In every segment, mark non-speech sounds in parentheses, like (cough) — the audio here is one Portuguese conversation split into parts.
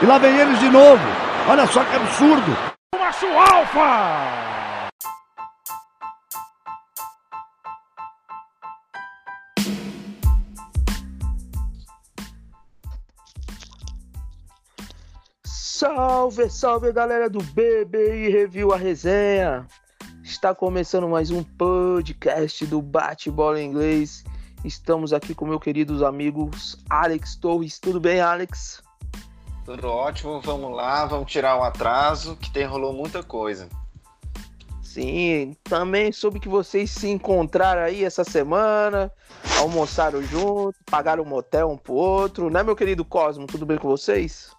E lá vem eles de novo. Olha só que absurdo. Macho Alfa! Salve, salve galera do BBI Review a Resenha! Está começando mais um podcast do Bate-Bola Inglês. Estamos aqui com meus queridos amigos Alex Torres. Tudo bem, Alex? Tudo ótimo, vamos lá, vamos tirar o atraso, que tem rolou muita coisa. Sim, também soube que vocês se encontraram aí essa semana, almoçaram junto, pagaram um motel um pro outro, né, meu querido Cosmo? Tudo bem com vocês?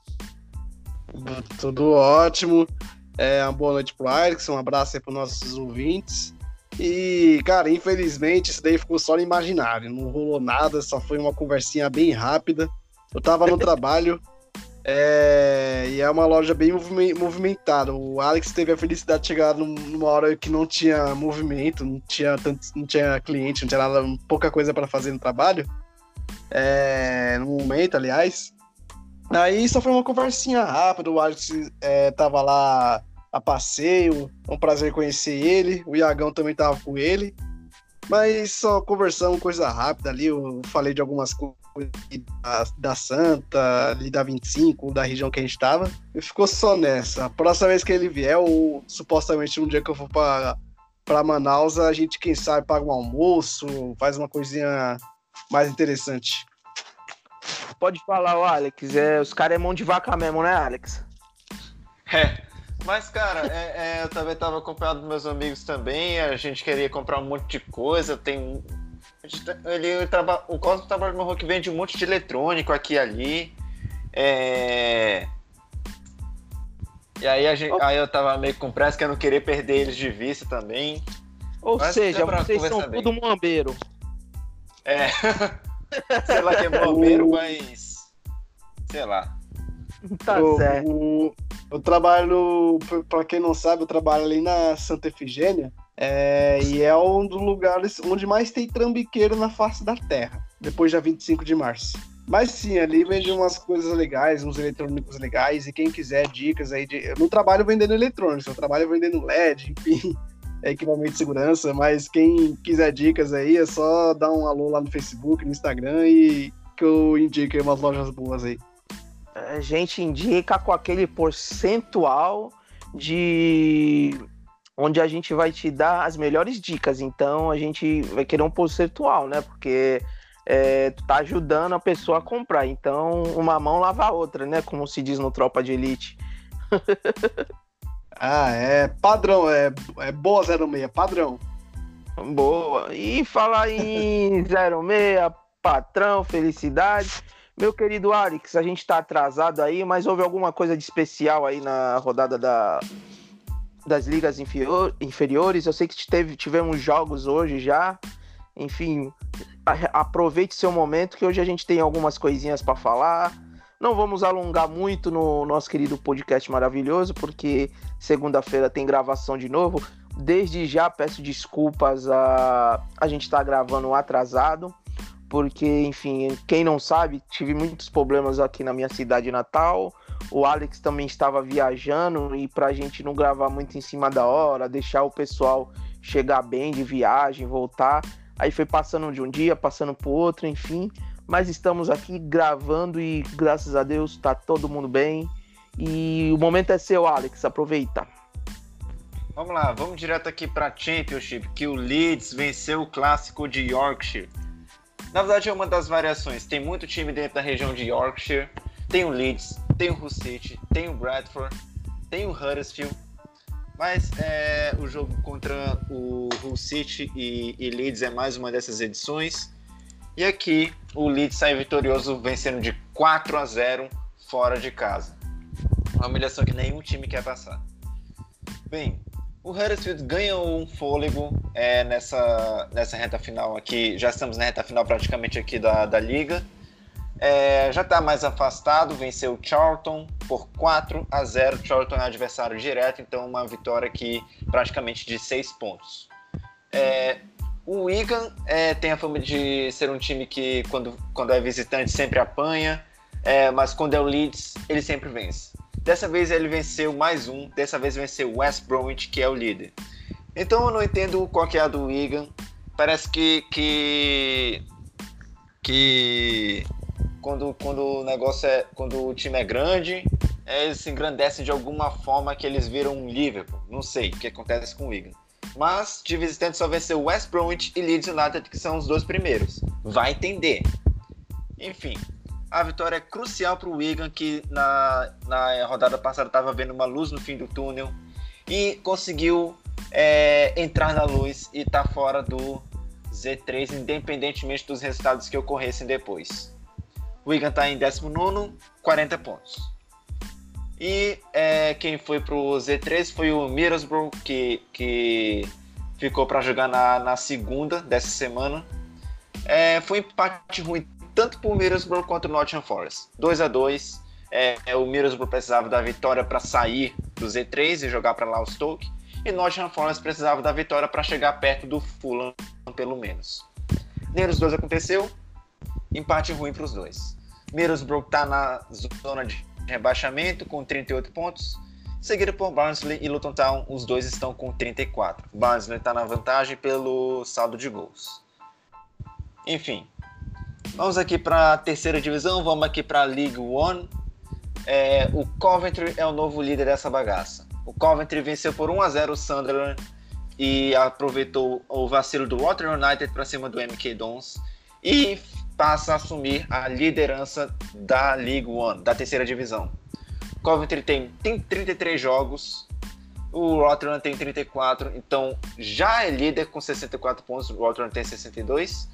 Tudo ótimo. É, uma boa noite pro Alex, um abraço aí pros nossos ouvintes. E, cara, infelizmente isso daí ficou só no imaginário, não rolou nada, só foi uma conversinha bem rápida. Eu tava no (laughs) trabalho é, e é uma loja bem movimentada. O Alex teve a felicidade de chegar numa hora que não tinha movimento, não tinha, tanto, não tinha cliente, não tinha nada, pouca coisa para fazer no trabalho. É, no momento, aliás. Aí só foi uma conversinha rápida. O Alex é, tava lá a passeio. É um prazer conhecer ele. O Iagão também tava com ele. Mas só conversamos coisa rápida ali. Eu falei de algumas coisas da, da Santa, ali da 25, da região que a gente tava. E ficou só nessa. A próxima vez que ele vier, ou supostamente um dia que eu for pra, pra Manaus, a gente, quem sabe, paga um almoço, faz uma coisinha mais interessante. Pode falar, o Alex. É, os caras é mão de vaca mesmo, né, Alex? É. Mas, cara, é, é, eu também tava acompanhado dos meus amigos também. A gente queria comprar um monte de coisa. Tem. Ele, traba, o Cosmo trabalha no que vende um monte de eletrônico aqui e ali. É. E aí, a gente, aí eu tava meio com pressa que eu não queria perder eles de vista também. Ou Mas seja, vocês são bem. tudo moambeiro. É. (laughs) sei lá que é moambeiro, mas. Sei lá. Tá o, certo. O, eu trabalho, para quem não sabe, eu trabalho ali na Santa Efigênia. É, e é um dos lugares onde mais tem trambiqueiro na face da Terra, depois da 25 de março. Mas sim, ali vende umas coisas legais, uns eletrônicos legais, e quem quiser dicas aí de. Eu não trabalho vendendo eletrônicos, eu trabalho vendendo LED, enfim, é (laughs) equipamento de segurança, mas quem quiser dicas aí é só dar um alô lá no Facebook, no Instagram e que eu indique umas lojas boas aí a gente indica com aquele percentual de onde a gente vai te dar as melhores dicas. Então a gente vai querer um percentual, né? Porque é, tu tá ajudando a pessoa a comprar. Então uma mão lava a outra, né? Como se diz no Tropa de Elite. (laughs) ah, é padrão, é, é boa 06, padrão. Boa. E falar em (laughs) 06, patrão, felicidade. Meu querido Alex, a gente está atrasado aí, mas houve alguma coisa de especial aí na rodada da, das ligas inferior, inferiores? Eu sei que teve, tivemos jogos hoje já. Enfim, aproveite seu momento que hoje a gente tem algumas coisinhas para falar. Não vamos alongar muito no nosso querido podcast maravilhoso, porque segunda-feira tem gravação de novo. Desde já peço desculpas a a gente estar tá gravando atrasado porque, enfim, quem não sabe, tive muitos problemas aqui na minha cidade natal. O Alex também estava viajando e para a gente não gravar muito em cima da hora, deixar o pessoal chegar bem de viagem, voltar. Aí foi passando de um dia, passando para outro, enfim. Mas estamos aqui gravando e graças a Deus está todo mundo bem. E o momento é seu, Alex, aproveita. Vamos lá, vamos direto aqui para Championship, que o Leeds venceu o clássico de Yorkshire na verdade, é uma das variações. Tem muito time dentro da região de Yorkshire. Tem o Leeds, tem o Hull City, tem o Bradford, tem o Huddersfield. Mas é, o jogo contra o Hull City e, e, Leeds é mais uma dessas edições. E aqui o Leeds sai vitorioso vencendo de 4 a 0 fora de casa. Uma humilhação que nenhum time quer passar. Bem, o Huddersfield ganhou um fôlego é, nessa, nessa reta final aqui. Já estamos na reta final praticamente aqui da, da liga. É, já está mais afastado, venceu o Charlton por 4 a 0. Charlton é adversário direto, então uma vitória aqui praticamente de 6 pontos. É, o Wigan é, tem a fama de ser um time que, quando, quando é visitante, sempre apanha. É, mas quando é o Leeds, ele sempre vence. Dessa vez ele venceu mais um, dessa vez venceu West Bromwich, que é o líder. Então eu não entendo qual que é a do Wigan. Parece que que que quando, quando o negócio é quando o time é grande, é, eles se engrandecem de alguma forma que eles viram um Liverpool. Não sei o que acontece com o Wigan. Mas de visitante só venceu West Bromwich e Leeds United, que são os dois primeiros. Vai entender. Enfim, a vitória é crucial para o Wigan, que na, na rodada passada estava vendo uma luz no fim do túnel e conseguiu é, entrar na luz e tá fora do Z3, independentemente dos resultados que ocorressem depois. O Wigan está em 19, 40 pontos. E é, quem foi pro Z3 foi o Middlesbrough, que, que ficou para jogar na, na segunda dessa semana. É, foi um empate ruim tanto para o Middlesbrough quanto o Nottingham Forest. 2 a 2 é, é, O Middlesbrough precisava da vitória para sair do Z3 e jogar para lá o Stoke. E Nottingham Forest precisava da vitória para chegar perto do Fulham, pelo menos. Nem os dois aconteceu. Empate ruim para os dois. Middlesbrough está na zona de rebaixamento com 38 pontos, seguido por Barnsley e Luton Town, os dois estão com 34. Barnsley está na vantagem pelo saldo de gols. Enfim, vamos aqui para a terceira divisão, vamos aqui para a League One. É, o Coventry é o novo líder dessa bagaça. O Coventry venceu por 1 a 0 o Sunderland e aproveitou o vacilo do Rotterdam United para cima do MK Dons e passa a assumir a liderança da League One, da terceira divisão. Coventry tem, tem 33 jogos, o Rotterdam tem 34, então já é líder com 64 pontos, o Rotterdam tem 62.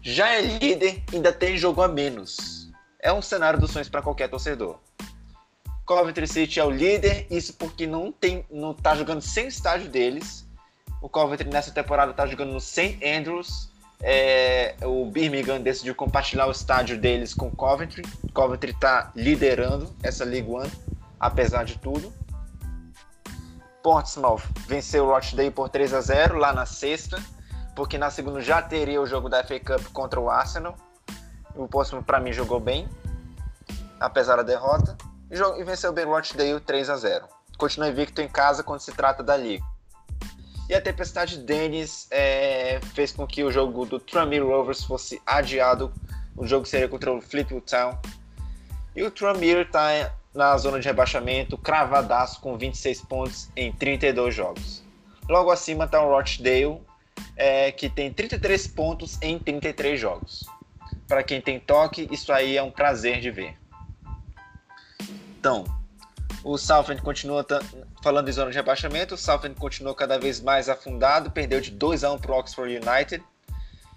Já é líder, ainda tem jogo a menos. É um cenário dos sonhos para qualquer torcedor. Coventry City é o líder, isso porque não tem, não tá jogando sem estágio deles. O Coventry nessa temporada está jogando no St Andrews, é, o Birmingham decidiu compartilhar o estádio deles com Coventry. Coventry está liderando essa League One, apesar de tudo. Portsmouth venceu o Rochdale por 3 a 0 lá na sexta, porque na segunda já teria o jogo da FA Cup contra o Arsenal. O Portsmouth, para mim, jogou bem, apesar da derrota, e venceu bem o Rochdale 3 a 0 Continua invicto em casa quando se trata da Liga. E a tempestade Dennis é, fez com que o jogo do Tranmere Rovers fosse adiado. O jogo seria contra o Fleetwood Town. E o Tranmere está na zona de rebaixamento, cravadaço com 26 pontos em 32 jogos. Logo acima está o Rochdale, é, que tem 33 pontos em 33 jogos. Para quem tem toque, isso aí é um prazer de ver. Então, o Southend continua falando em zona de rebaixamento. O Southend continua cada vez mais afundado, perdeu de 2 a 1 para o Oxford United.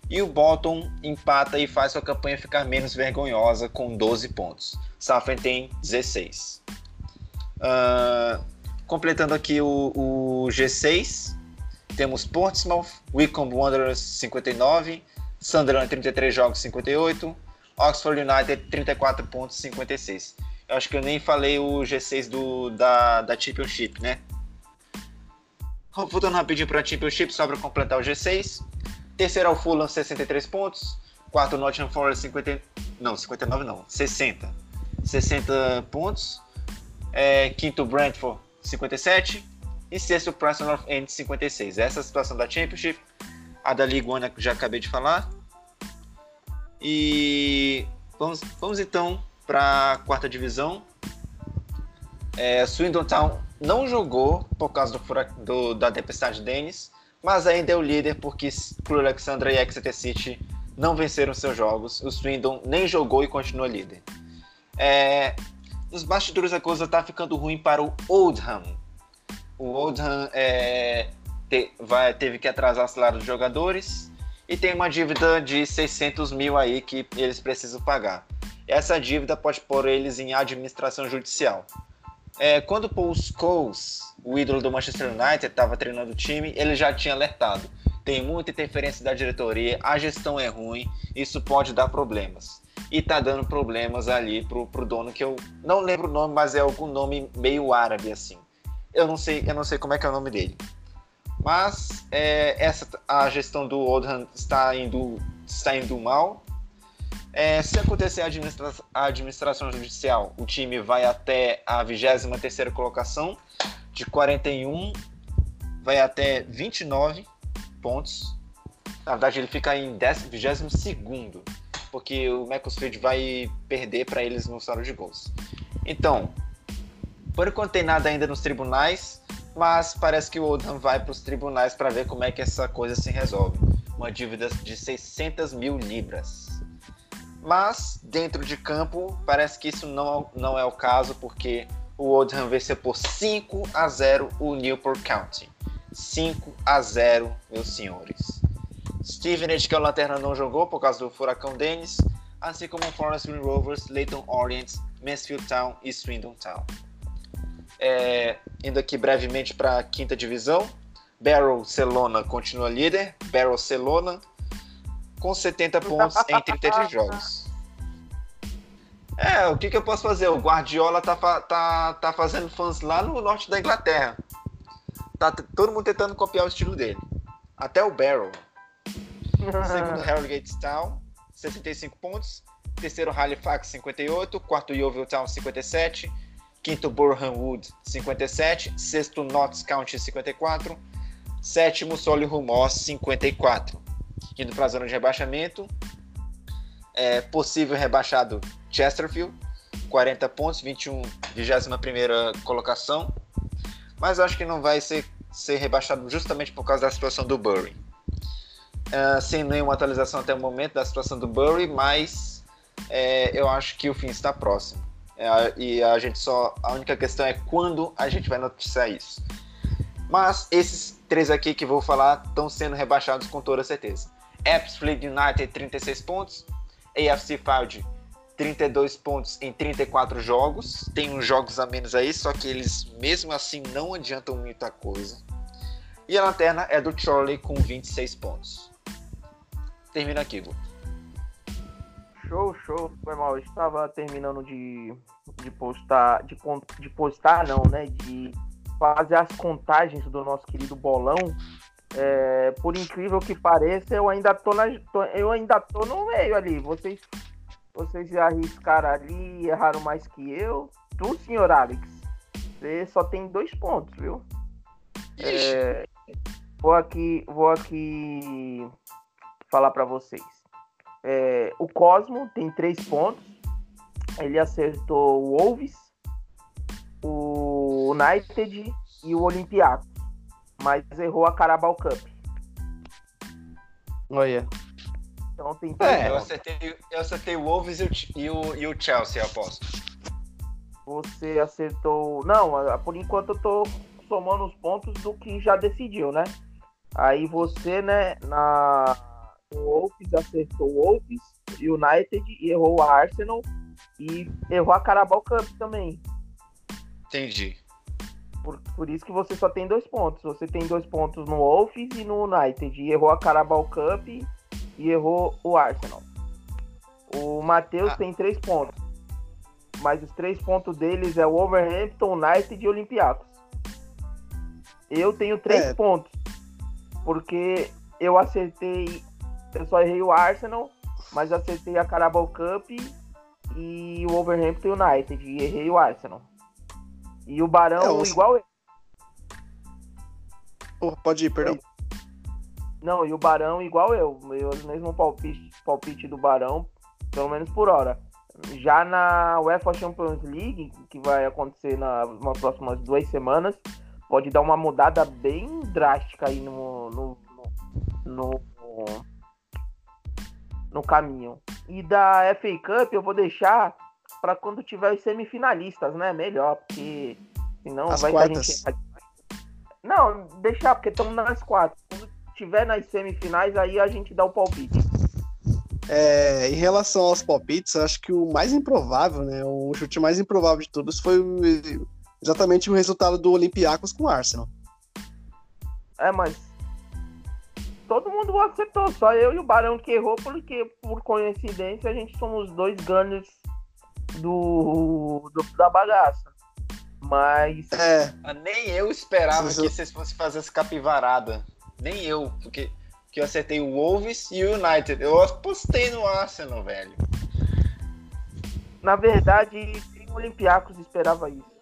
E o Bolton empata e faz sua campanha ficar menos vergonhosa com 12 pontos. Southend tem 16. Uh, completando aqui o, o, G6, temos Portsmouth, Wycombe Wanderers 59, Sunderland 33 jogos 58, Oxford United 34 pontos 56. Eu acho que eu nem falei o G6 do, da, da Championship, né? Voltando rapidinho para a Championship, só para completar o G6. Terceiro é o Fulham, 63 pontos. Quarto, Nottingham Forest, 50... Não, 59 não, 60. 60 pontos. É, quinto, Brentford, 57. E sexto, Preston North End, 56. Essa é a situação da Championship. A da League One já acabei de falar. E vamos, vamos então para a quarta divisão. É, Swindon Town não jogou por causa do, do, da tempestade Dennis, mas ainda é o líder porque Crew Alexandra e Exeter City não venceram seus jogos. O Swindon nem jogou e continua líder. É, nos bastidores a coisa está ficando ruim para o Oldham. O Oldham é, te, vai, teve que atrasar o salário dos jogadores e tem uma dívida de 600 mil aí que eles precisam pagar essa dívida pode pôr eles em administração judicial. É, quando Paul Scholes, o ídolo do Manchester United, estava treinando o time, ele já tinha alertado. Tem muita interferência da diretoria, a gestão é ruim, isso pode dar problemas. E tá dando problemas ali pro, pro dono, que eu não lembro o nome, mas é algum nome meio árabe assim. Eu não sei, eu não sei como é que é o nome dele. Mas é, essa, a gestão do Oldham está indo, está indo mal É, se acontecer a, administra a administração judicial, o time vai até a 23 colocação, de 41 vai até 29 pontos. Na verdade, ele fica em 22 porque o Macclesfield vai perder para eles no saldo de gols. Então, por enquanto tem nada ainda nos tribunais, mas parece que o Oldham vai para os tribunais para ver como é que essa coisa se resolve. Uma dívida de 600 mil libras. Mas, dentro de campo, parece que isso não, não é o caso, porque o Oldham venceu por 5 a 0 o Newport County. 5 a 0, meus senhores. Stevenage, que é o Lanterna, não jogou por causa do furacão Dennis, assim como Forest Green Rovers, Leighton Orient, Mansfield Town e Swindon Town. É, indo aqui brevemente para a quinta divisão, Barcelona continua líder, Barcelona com 70 pontos em 33 jogos. É, o que, que eu posso fazer? O Guardiola tá, tá, tá fazendo fãs lá no norte da Inglaterra. Tá todo mundo tentando copiar o estilo dele. Até o Barrow. (laughs) Segundo, Harrogate Town, 65 pontos. Terceiro, Halifax, 58. Quarto, Yeovil Town, 57. Quinto, Burham Wood, 57. Sexto, Notts County, 54. Sétimo, Solihull Moss, 54. Indo para a zona de rebaixamento. É, possível rebaixado Chesterfield, 40 pontos, 21, 21 colocação. Mas acho que não vai ser, ser rebaixado justamente por causa da situação do Bury. Uh, sem nenhuma atualização até o momento da situação do Bury, mas é, eu acho que o fim está próximo. É, e a gente só. A única questão é quando a gente vai noticiar isso. Mas esses três aqui que vou falar estão sendo rebaixados com toda certeza. Ipswich United 36 pontos, AFC Field 32 pontos em 34 jogos. Tem uns jogos a menos aí, só que eles mesmo assim não adiantam muita coisa. E a lanterna é do Charlie com 26 pontos. Termina aqui, Gu. Show, show. Foi mal. Eu estava terminando de, de postar. De, de postar, não, né? De fazer as contagens do nosso querido bolão. É, por incrível que pareça, eu ainda tô, na, tô, eu ainda tô no meio ali. Vocês, vocês arriscaram ali, erraram mais que eu. Tu, senhor Alex, você só tem dois pontos, viu? É, vou aqui, vou aqui falar para vocês. É, o Cosmo tem três pontos. Ele acertou o Wolves, o United e o Olympiacos mas errou a Carabao Cup. Olha. Então tem é, eu acertei, eu acertei o Wolves e o, e o Chelsea, eu aposto. Você acertou. Não, por enquanto eu tô somando os pontos do que já decidiu, né? Aí você, né, na. O Wolves acertou o Wolves, United e errou o Arsenal e errou a Carabao Cup também. Entendi. Por, por isso que você só tem dois pontos. Você tem dois pontos no Wolves e no United. E errou a Carabao Cup e errou o Arsenal. O Matheus ah. tem três pontos. Mas os três pontos deles é o Wolverhampton, United e Olympiacos. Eu tenho três é. pontos. Porque eu acertei. Eu só errei o Arsenal, mas acertei a Carabao Cup e o Wolverhampton United. E errei o Arsenal. E o Barão é, igual ele. pode ir, perdão. Não, e o Barão igual eu. Eu mesmo palpite, palpite do Barão, pelo menos por hora. Já na UEFA Champions League, que vai acontecer na, nas próximas duas semanas, pode dar uma mudada bem drástica aí no, no, no, no, no caminho. E da FA Cup eu vou deixar para quando tiver os semifinalistas, né? Melhor, porque senão As vai quartas. a gente. Não, deixar, porque estamos nas quatro. Quando tiver nas semifinais, aí a gente dá o palpite. É, em relação aos palpites, acho que o mais improvável, né? O chute mais improvável de todos foi exatamente o resultado do Olympiacos com o Arsenal. É, mas todo mundo acertou, só eu e o Barão que errou, porque por coincidência a gente somos dois gunners do, do da bagaça. Mas. É. Ah, nem eu esperava que vocês fossem fazer essa capivarada. Nem eu, porque, porque eu acertei o Wolves e o United. Eu apostei no Arsenal, velho. na verdade, o Olympiacos esperava isso.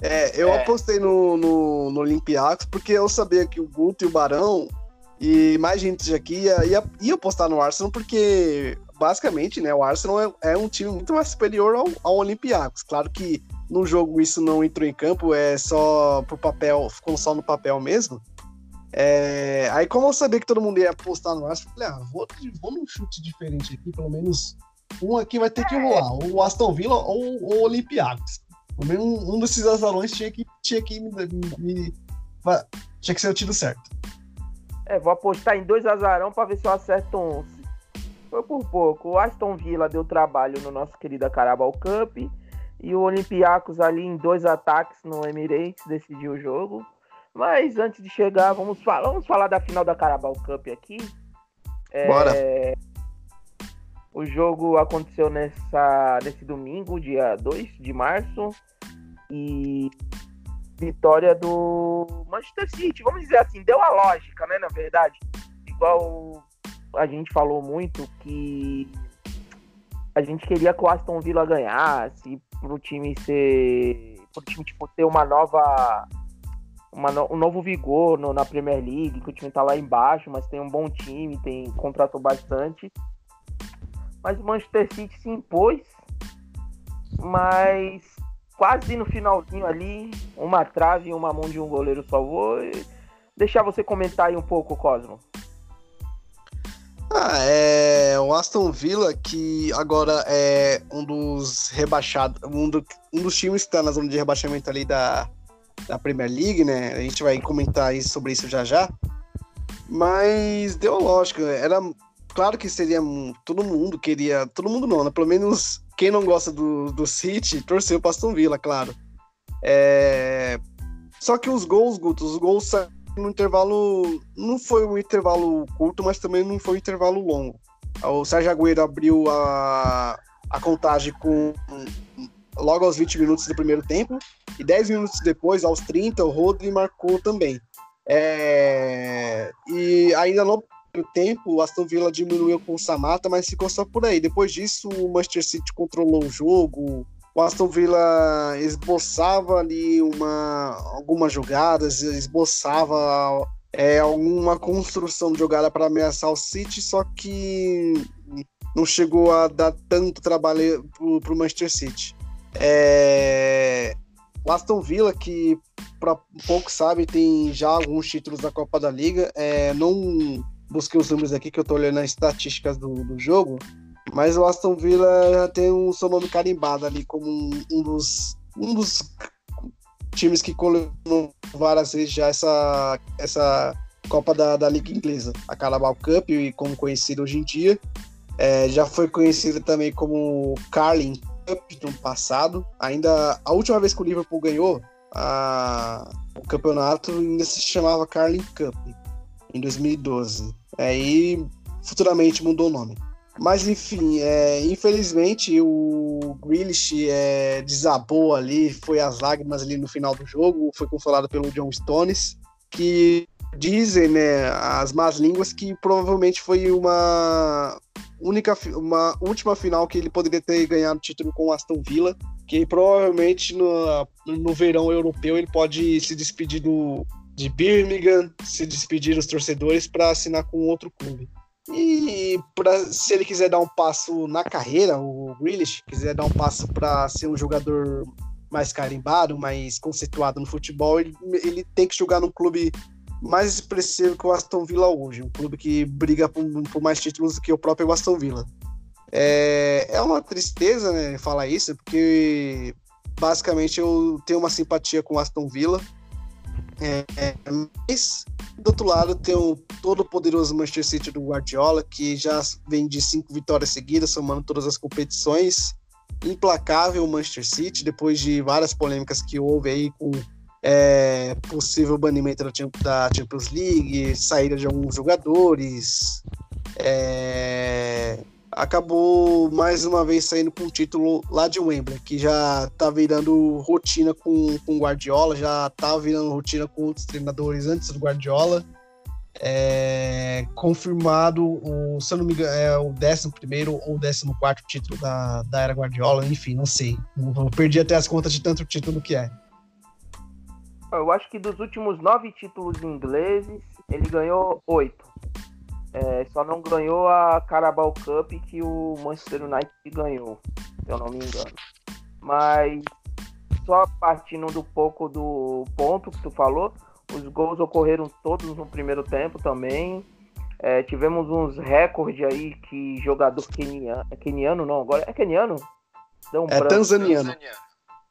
É, eu É. apostei no, no, no Olympiacos porque eu sabia que o Guto e o Barão e mais gente aqui ia, ia, ia apostar no Arsenal porque, basicamente, né, o Arsenal é, é um time muito mais superior ao, ao Olympiacos. Claro que no jogo isso não entrou em campo, é só pro papel, ficou só no papel mesmo. É, aí, como eu sabia que todo mundo ia apostar no Arsenal, eu falei, ah, vou, vou num chute diferente aqui, pelo menos um aqui vai ter que rolar, o Aston Villa ou o Olympiacos. Pelo menos um, um desses azarões tinha que, tinha que me, me- va- tinha que ser o tiro certo. É, vou apostar em dois azarão pra ver se eu acerto um. Foi por pouco. O Aston Villa deu trabalho no nosso querido Carabao Cup. E o Olympiacos ali em dois ataques no Emirates decidiu o jogo. Mas antes de chegar, vamos falar, vamos falar da final da Carabao Cup aqui. É, Bora. O jogo aconteceu nessa, nesse domingo, dia 2 de março. E vitória do Manchester City. Vamos dizer assim, deu a lógica, né? Na verdade, igual a gente falou muito que a gente queria que o Aston Villa ganhasse pro time ser, pro time tipo ter uma nova uma no- um novo vigor no- na Premier League, que o time tá lá embaixo, mas tem um bom time, tem contratou bastante. Mas o Manchester City se impôs, mas quase no finalzinho ali, uma trave e uma mão de um goleiro salvou. Deixar você comentar aí um pouco, Cosmo. Ah, é o Aston Villa, que agora é um dos rebaixados, um, do- um dos times que está na zona de rebaixamento ali da, da Premier League, né? A gente vai comentar sobre isso já já. Mas deu lógica, era claro que seria todo mundo queria, todo mundo não, né? Pelo menos quem não gosta do, do City torceu para Aston Villa, claro. É, Só que os gols, Guto, os gols saíram no intervalo. Não foi um intervalo curto, mas também não foi um intervalo longo. O Sérgio Agüero abriu a, a contagem com logo aos 20 minutos do primeiro tempo, e 10 minutos depois, aos 30, o Rodri marcou também. É, e ainda primeiro tempo, o Aston Villa diminuiu com o Samata, mas ficou só por aí. Depois disso, o Manchester City controlou o jogo, o Aston Villa esboçava ali uma, algumas jogadas, esboçava é, alguma construção de jogada para ameaçar o City, só que não chegou a dar tanto trabalho para o Manchester City. É, o Aston Villa, que para pouco sabe, tem já alguns títulos da Copa da Liga, é, não busquei os números aqui que eu estou olhando as estatísticas do, do jogo, mas o Aston Villa já tem o seu nome carimbado ali como um, um dos, um dos times que colecionou várias vezes já essa, essa Copa da, da Liga Inglesa, a Carabao Cup, e como conhecido hoje em dia. É, já foi conhecida também como Carling Cup no passado. Ainda a última vez que o Liverpool ganhou a, o campeonato ainda se chamava Carling Cup, em 2012. Aí futuramente mudou o nome. Mas enfim, é, infelizmente o Grealish é, desabou ali, foi às lágrimas ali no final do jogo, foi consolado pelo John Stones, que dizem, né, as más línguas que provavelmente foi uma única, uma última final que ele poderia ter ganhado o título com o Aston Villa, que provavelmente no, no verão europeu ele pode se despedir do, de Birmingham, se despedir dos torcedores para assinar com outro clube. E pra, se ele quiser dar um passo na carreira, o Grealish quiser dar um passo para ser um jogador mais carimbado, mais conceituado no futebol, ele, ele tem que jogar num clube mais expressivo que o Aston Villa hoje, um clube que briga por, por mais títulos do que o próprio Aston Villa. É, é uma tristeza né, falar isso, porque basicamente eu tenho uma simpatia com o Aston Villa, é, mas do outro lado tem o todo poderoso Manchester City do Guardiola, que já vem de cinco vitórias seguidas, somando todas as competições. Implacável o Manchester City, depois de várias polêmicas que houve aí com é, possível banimento da Champions League, saída de alguns jogadores. É, acabou mais uma vez saindo com um título lá de Wembley, que já tá virando rotina com o Guardiola, já tá virando rotina com outros treinadores antes do Guardiola. é, confirmado o, se eu não me engano, é o 11 ou 14 título da, da era Guardiola, enfim, não sei. Eu perdi até as contas de tanto título que é. Eu acho que dos últimos nove títulos ingleses, ele ganhou oito. É, só não ganhou a Carabao Cup que o Manchester United ganhou, se eu não me engano. Mas só partindo do pouco do ponto que tu falou, os gols ocorreram todos no primeiro tempo também. É, tivemos uns recordes aí que jogador keniano, é keniano não, agora é keniano? É tanzaniano.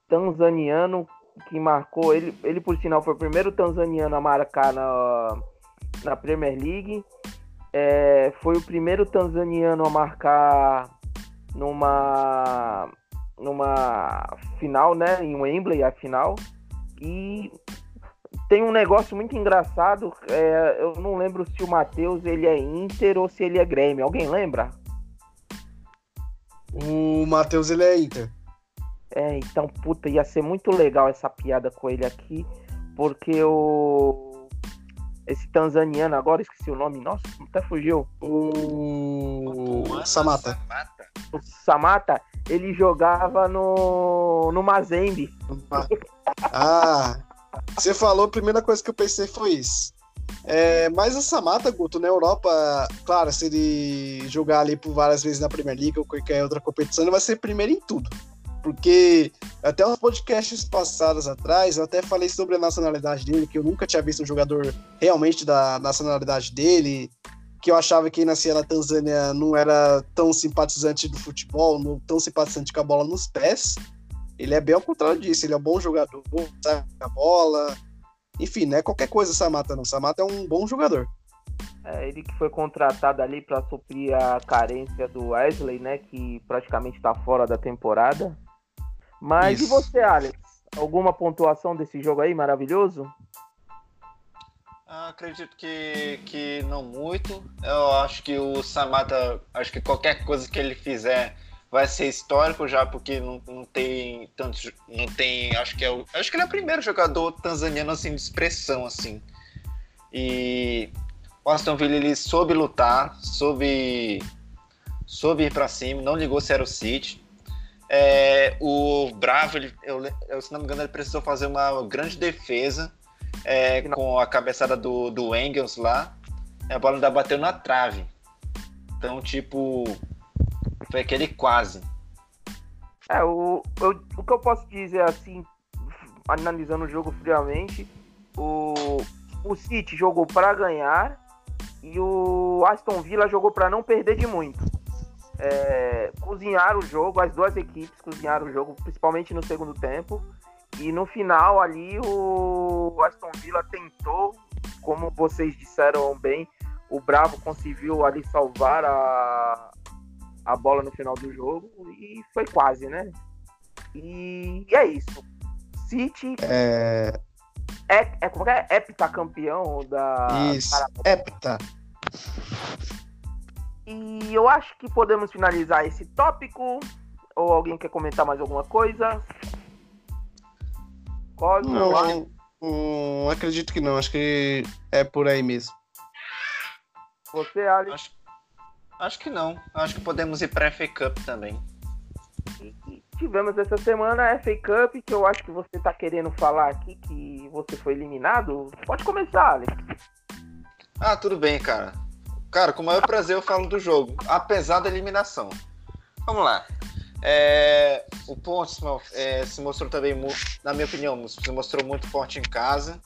Tanzaniano que marcou, ele, ele por sinal foi o primeiro tanzaniano a marcar na, na Premier League. É, foi o primeiro tanzaniano a marcar numa numa final, né, em Wembley, a final. E tem um negócio muito engraçado, é, eu não lembro se o Matheus ele é Inter ou se ele é Grêmio. Alguém lembra? O Matheus ele é Inter. É, então, puta, ia ser muito legal essa piada com ele aqui, porque o. Esse tanzaniano, agora esqueci o nome, nossa, até fugiu. O. Samata. O Samata, ele jogava no. no Mazembe. (laughs) Ah, você falou, a primeira coisa que eu pensei foi isso. É, mas o Samata, Guto, na Europa, claro, se ele jogar ali por várias vezes na Premier League ou qualquer outra competição, ele vai ser primeiro em tudo. Porque até uns podcasts passados atrás, eu até falei sobre a nacionalidade dele, que eu nunca tinha visto um jogador realmente da nacionalidade dele, que eu achava que quem nascia na Tanzânia não era tão simpatizante do futebol, não tão simpatizante com a bola nos pés. Ele é bem ao contrário disso, ele é um bom jogador, sabe a bola. Enfim, não é qualquer coisa Samata não. Samata é um bom jogador. É, ele que foi contratado ali para suprir a carência do Wesley, né, que praticamente está fora da temporada. Mas Isso. e você, Alex? Alguma pontuação desse jogo aí maravilhoso? Ah, acredito que, que não muito. Eu acho que o Samata, acho que qualquer coisa que ele fizer vai ser histórico já, porque não, não tem tantos. Não tem. Acho que é o. Acho que ele é o primeiro jogador tanzaniano assim, de expressão, assim. E o Aston Villa ele soube lutar, soube, soube ir para cima, não ligou se era o City. É, o Bravo, ele, eu, eu, se não me engano, ele precisou fazer uma grande defesa é, com a cabeçada do, do Engels lá. A bola ainda bateu na trave. Então, tipo, foi aquele quase. É, o, eu, o que eu posso dizer assim, analisando o jogo friamente, o, o City jogou para ganhar e o Aston Villa jogou para não perder de muito é, cozinharam o jogo, as duas equipes cozinharam o jogo, principalmente no segundo tempo. E no final ali o Aston Villa tentou, como vocês disseram bem, o Bravo conseguiu ali salvar a, a bola no final do jogo e foi quase, né? E, e é isso. City é... É, é como é? Heptacampeão da. Isso, hepta. E eu acho que podemos finalizar esse tópico. Ou alguém quer comentar mais alguma coisa? Cosmo, não, não, acredito que não. Acho que é por aí mesmo. Você, Alex? Acho, acho que não. Acho que podemos ir para a FA Cup também. Tivemos essa semana a FA Cup, que eu acho que você está querendo falar aqui que você foi eliminado. Pode começar, Alex. Ah, tudo bem, cara. Cara, com o maior prazer eu falo do jogo, apesar da eliminação. Vamos lá. É, o Portsmouth é, se mostrou também, na minha opinião, se mostrou muito forte em casa.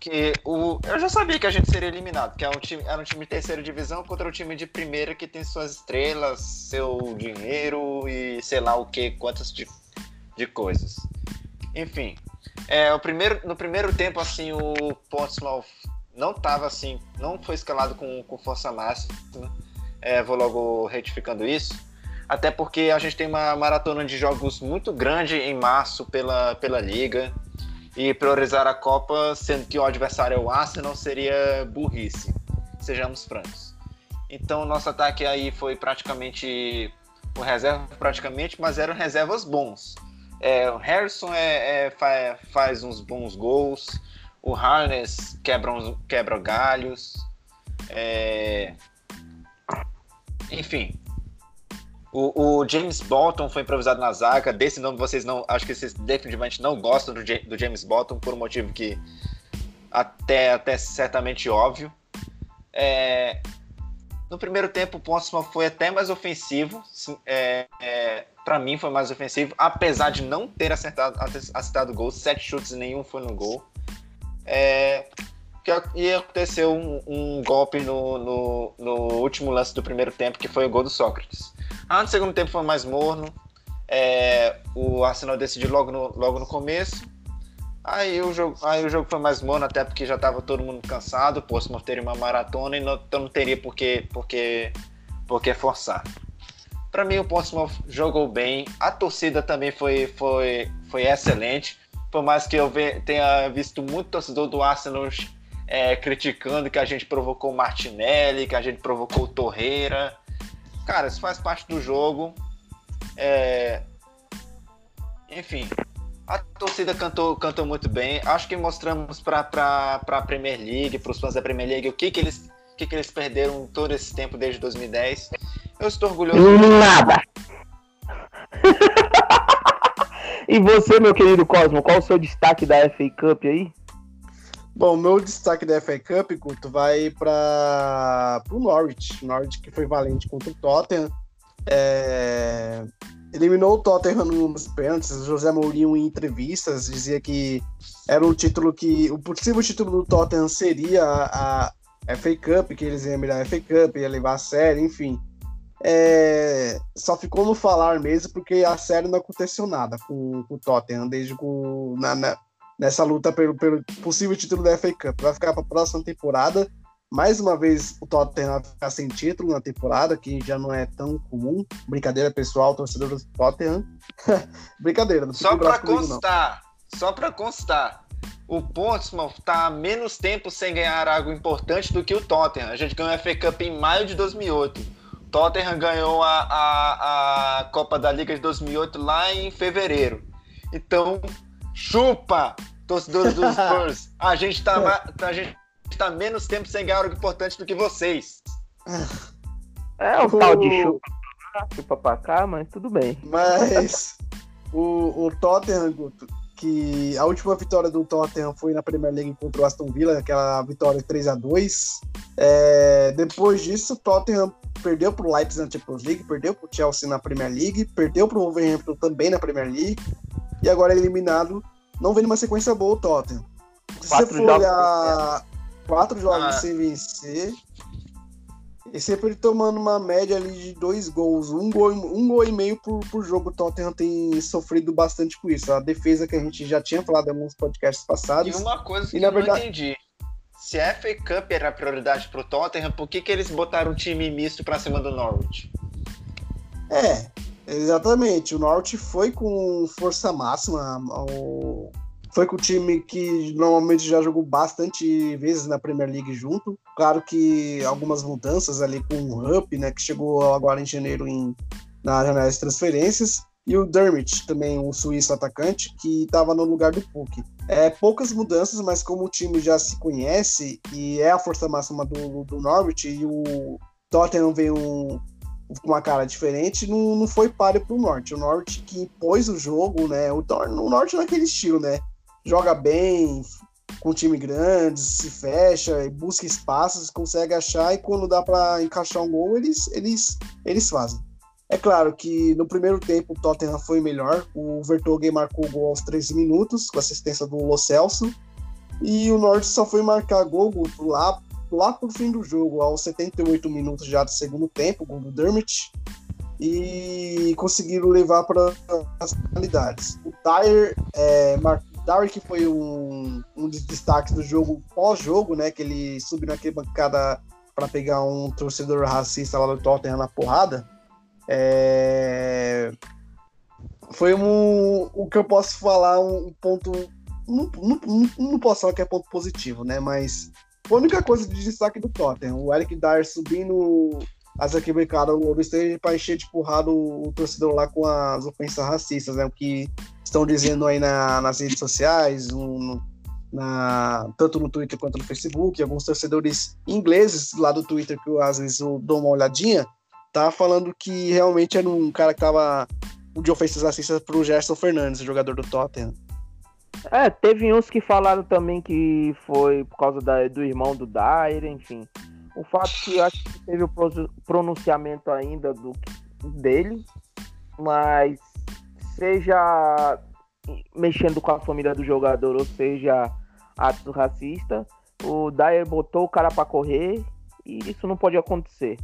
Que o, eu já sabia que a gente seria eliminado, que era é um, time, era um time de terceira divisão contra um time de primeira que tem suas estrelas, seu dinheiro e sei lá o que, quantas de, de coisas. Enfim, é, o primeiro, no primeiro tempo, assim, o Portsmouth não estava assim, não foi escalado com, com força máxima. É, vou logo retificando isso. Até porque a gente tem uma maratona de jogos muito grande em março pela, pela Liga. E priorizar a Copa, sendo que o adversário é o Arsenal, seria burrice. Sejamos francos. Então, nosso ataque aí foi praticamente o reserva, praticamente, mas eram reservas bons. É, o Harrison é, é, faz uns bons gols o Harness quebra, uns, quebra galhos. É... Enfim. O, o, James Bolton foi improvisado na zaga. Desse nome vocês não. Acho que vocês definitivamente não gostam do, do James Bolton, por um motivo que até, até certamente óbvio. É, no primeiro tempo, o Portsmouth foi até mais ofensivo. É, é, para mim, foi mais ofensivo, apesar de não ter acertado, acertado gol. Sete chutes e nenhum foi no gol. É, que, e aconteceu um, um golpe no, no, no, último lance do primeiro tempo, que foi o gol do Sócrates. Ah, no segundo tempo foi mais morno. É, o Arsenal decidiu logo no, logo no começo. Aí o, jogo, aí o jogo foi mais morno, até porque já estava todo mundo cansado. O Portsmouth teria uma maratona e não, então não teria por que, por que, por que forçar. Para mim, o Portsmouth jogou bem. A torcida também foi, foi, foi excelente. Por mais que eu tenha visto muito torcedor do Arsenal é, criticando que a gente provocou o Martinelli, que a gente provocou o Torreira. Cara, isso faz parte do jogo. É... Enfim, a torcida cantou, cantou muito bem. Acho que mostramos para a Premier League, para os fãs da Premier League, o que, que, eles, o que, que eles perderam todo esse tempo desde 2010. Eu estou orgulhoso. Nada! (laughs) e você, meu querido Cosmo, qual o seu destaque da FA Cup aí? Bom, meu destaque da FA Cup, Couto, vai para o Norwich. Norwich que foi valente contra o Tottenham. É... Eliminou o Tottenham nos pênaltis. José Mourinho, em entrevistas, dizia que era um título que. O possível título do Tottenham seria a, a FA Cup, que eles iam mirar a FA Cup, ia levar a série, enfim. É... Só ficou no falar mesmo, porque a série não aconteceu nada com, com o Tottenham, desde que na, na nessa luta pelo, pelo possível título da FA Cup. Vai ficar para a próxima temporada. Mais uma vez o Tottenham vai ficar sem título na temporada, que já não é tão comum. Brincadeira pessoal, torcedor do Tottenham. (laughs) Brincadeira, não Só para constar, não. só para constar. O Portsmouth está há menos tempo sem ganhar algo importante do que o Tottenham. A gente ganhou a FA Cup em maio de 2008. Tottenham ganhou a, a, a Copa da Liga de 2008 lá em fevereiro. Então, chupa! torcedores dos (laughs) Spurs. A gente tá, a gente tá menos tempo sem ganhar algo importante do que vocês. É o tal de chupa, chupa pra cá, mas tudo bem. Mas o, o Tottenham, que a última vitória do Tottenham foi na Premier League contra o Aston Villa, aquela vitória 3 a 2 é, Depois disso, o Tottenham perdeu para o Leipzig na Champions League, perdeu para o Chelsea na Premier League, perdeu para o Wolverhampton também na Premier League, e agora é eliminado não vem numa sequência boa o Tottenham. Se quatro você for olhar quatro jogos ah. sem vencer, e sempre tomando uma média ali de dois gols, um gol, um gol e meio por, por jogo. O Tottenham tem sofrido bastante com isso. A defesa que a gente já tinha falado em alguns podcasts passados. E uma coisa que e, eu verdade... não entendi. Se a FA Cup era a prioridade pro Tottenham, por que, que eles botaram um time misto pra cima do Norwich? É, Exatamente, o Norte foi com força máxima, foi com o time que normalmente já jogou bastante vezes na Premier League junto. Claro que algumas mudanças ali com o Rupp, né, que chegou agora em janeiro em, na janela de transferências, e o Dermot, também o suíço atacante, que estava no lugar do Puck. É, poucas mudanças, mas como o time já se conhece e é a força máxima do, do Norwich, e o Tottenham vem um, com uma cara diferente, não, não foi páreo pro Norte. O Norte que impôs o jogo, né? O, o Norte naquele estilo, né? Joga bem, com time grande, se fecha, busca espaços, consegue achar e quando dá para encaixar um gol, eles, eles, eles fazem. É claro que no primeiro tempo o Tottenham foi melhor. O Vertonghen marcou o gol aos 13 minutos, com assistência do Lo Celso. E o Norte só foi marcar gol lá lá pro fim do jogo, aos 78 minutos já do segundo tempo, gol do Dermot, e conseguiram levar para as finalidades. O Dyer, é, Dyer que foi um, um dos destaques do jogo pós-jogo, né, que ele subiu naquela bancada para pegar um torcedor racista lá do Tottenham na porrada, é... foi um, o que eu posso falar, um ponto não, não, não, posso falar que é ponto positivo, né? Mas a única coisa de destaque do Tottenham. O Eric Dyer subindo as arquibancadas do Ouro Stage para encher de porrada o, o, torcedor lá com as ofensas racistas, né? O que estão dizendo aí na, nas redes sociais, um, na, tanto no Twitter quanto no Facebook, alguns torcedores ingleses lá do Twitter, que eu, às vezes eu dou uma olhadinha, tá falando que realmente era um cara que tava. O John fez assistências pro Gerson Fernandes, jogador do Tottenham. É, teve uns que falaram também que foi por causa da, do irmão do Dyer, enfim. O fato que eu acho que teve o pronunciamento ainda do dele, mas seja mexendo com a família do jogador, ou seja, ato racista, o Dyer botou o cara para correr e isso não pode acontecer.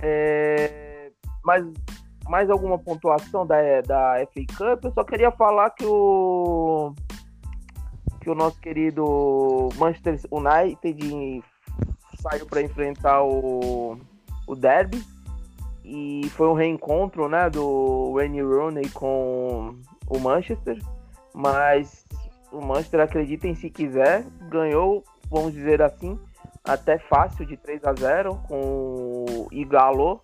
É, mas mais alguma pontuação da, da FA Cup? Eu só queria falar que o que o nosso querido Manchester United saiu para enfrentar o, o Derby e foi um reencontro né, do Wayne Rooney com o Manchester, mas o Manchester, acreditem se quiser, ganhou, vamos dizer assim, até fácil de 3 a 0 com Igalo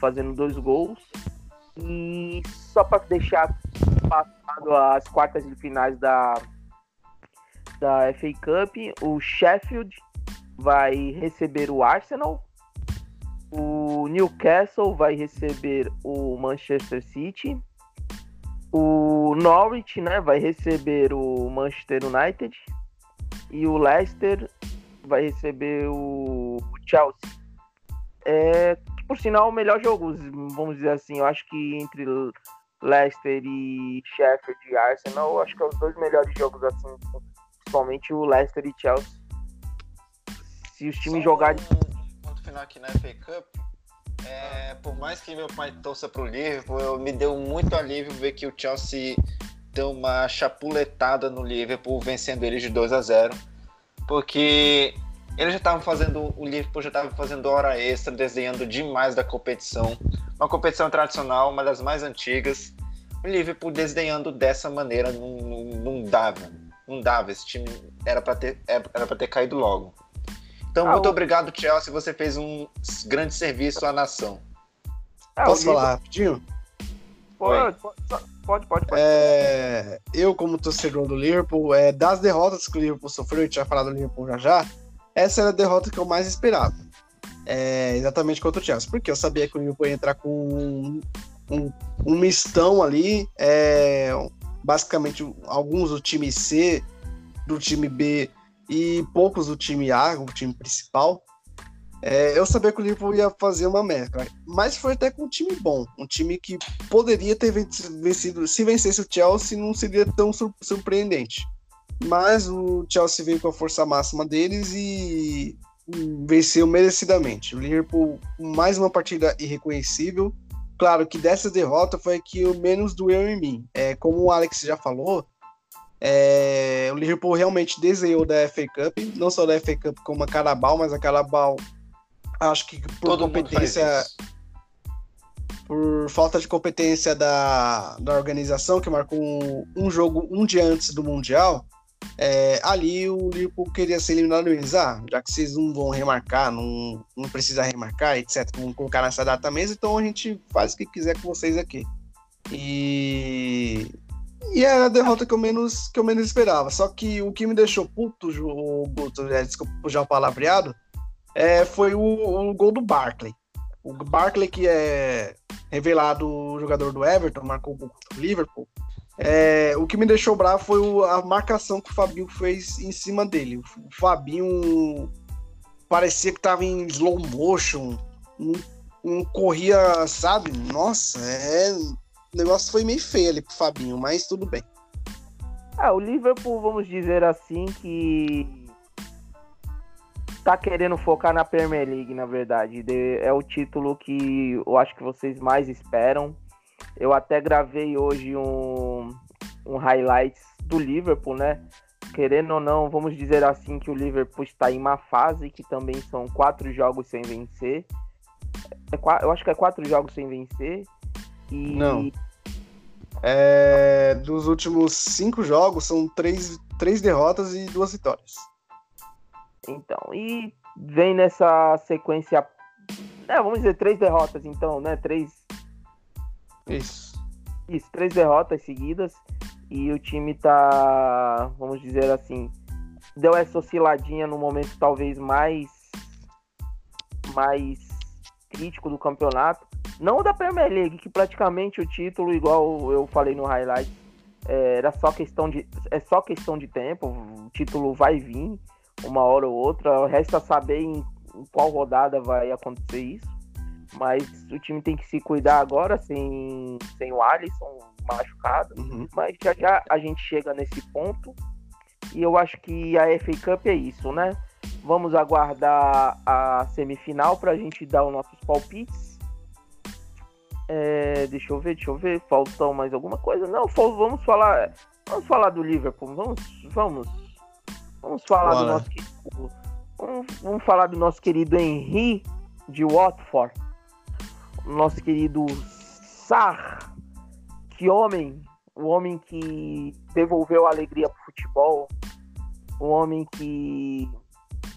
fazendo dois gols. E só para deixar passado as quartas de finais da, da FA Cup, o Sheffield vai receber o Arsenal, o Newcastle vai receber o Manchester City, o Norwich né, vai receber o Manchester United e o Leicester vai receber o Chelsea. É, por sinal, o melhor jogo, vamos dizer assim, eu acho que entre Leicester e Sheffield e Arsenal, eu acho que é os dois melhores jogos, assim, principalmente o Leicester e Chelsea. Se os times jogarem. Um ponto final aqui na FA Cup. É, por mais que meu pai torça pro Liverpool, eu, me deu muito alívio ver que o Chelsea deu uma chapuletada no Liverpool, vencendo eles de 2 a 0 Porque eles já estavam fazendo, o Liverpool já estava fazendo hora extra, desenhando demais da competição. Uma competição tradicional, uma das mais antigas. O Liverpool desdenhando dessa maneira não, não, não dava. Não dava. Esse time era para ter, era para ter caído logo. Então, ah, muito o... obrigado, Chelsea. Você fez um grande serviço à nação. Ah, Posso falar rapidinho? Pode, pode, pode, pode. É, eu, como torcedor do Liverpool, é, das derrotas que o Liverpool sofreu, a gente já falado do Liverpool já já, essa era a derrota que eu mais esperava. É, exatamente contra o Chelsea. Porque eu sabia que o Liverpool ia entrar com um, um, um mistão ali. É, basicamente, alguns do time C, do time B e poucos do time A, o time principal. É, eu sabia que o Liverpool ia fazer uma mescla, mas foi até com um time bom, um time que poderia ter vencido, se vencesse o Chelsea, não seria tão surpreendente. Mas o Chelsea veio com a força máxima deles e venceu merecidamente. O Liverpool, mais uma partida irreconhecível. Claro que dessa derrota foi que o menos doeu em mim. É, como o Alex já falou, é, o Liverpool realmente desenhou da FA Cup, não só da FA Cup como a Carabao, mas a Carabao acho que por Todo competência por falta de competência da, da organização que marcou um, um jogo um dia antes do Mundial, é, ali o Liverpool queria ser eliminado eles. Ah, já que vocês não vão remarcar, não, não precisa remarcar, etc. Vamos colocar nessa data mesmo, então a gente faz o que quiser com vocês aqui. E. E é a derrota que eu menos, que eu menos esperava. Só que o que me deixou puto, o Guto, é, desculpa já o palavreado, é, foi o, o gol do Barkley. O Barkley, que é revelado jogador do Everton, marcou o Liverpool. É, o que me deixou bravo foi o, a marcação que o Fabinho fez em cima dele. O Fabinho parecia que estava em slow motion, um, corria, sabe? Nossa, é, o negócio foi meio feio ali pro Fabinho, mas tudo bem. Ah, o Liverpool, vamos dizer assim, que tá querendo focar na Premier League, na verdade. É o título que eu acho que vocês mais esperam. Eu até gravei hoje um, um highlights do Liverpool, né? Querendo ou não, vamos dizer assim que o Liverpool está em uma fase que também são quatro jogos sem vencer. É, eu acho que é quatro jogos sem vencer. E... Não. É, dos últimos cinco jogos, são três, três derrotas e duas vitórias. Então, e vem nessa sequência. É, vamos dizer, três derrotas, então, né? Três isso. Isso, três derrotas seguidas e o time tá, vamos dizer assim, deu essa osciladinha no momento talvez mais mais crítico do campeonato. Não da Premier League, que praticamente o título, igual eu falei no highlight, é, era só questão de é só questão de tempo. O título vai vir uma hora ou outra. Resta saber em, em qual rodada vai acontecer isso. Mas o time tem que se cuidar agora sem, sem o Alisson machucado. Uhum. Mas já já a gente chega nesse ponto. E eu acho que a FA Cup é isso, né? Vamos aguardar a semifinal para a gente dar os nossos palpites. É, deixa eu ver, deixa eu ver. Faltou mais alguma coisa? Não, vamos falar. Vamos falar do Liverpool. Vamos, vamos. Vamos falar do Bora. nosso querido. Vamos, vamos falar do nosso querido Henry de Watford. Nosso querido Sar. Que homem! O homem que devolveu a alegria pro futebol. O homem que.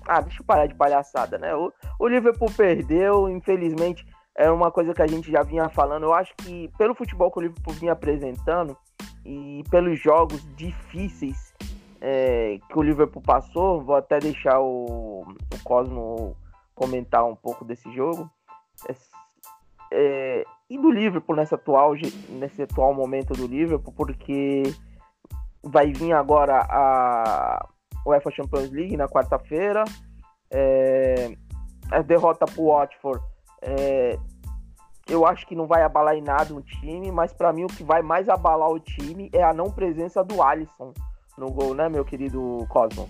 Ah, deixa eu parar de palhaçada, né? O, o Liverpool perdeu, infelizmente. É uma coisa que a gente já vinha falando. Eu acho que pelo futebol que o Liverpool vinha apresentando e pelos jogos difíceis é, que o Liverpool passou, vou até deixar o, o Cosmo comentar um pouco desse jogo. É, é, e do Liverpool nesse atual, nesse atual momento do Liverpool, porque vai vir agora a UEFA Champions League na quarta-feira. É, a derrota pro Watford, é, eu acho que não vai abalar em nada o time, mas para mim o que vai mais abalar o time é a não presença do Alisson no gol, né, meu querido Cosmo?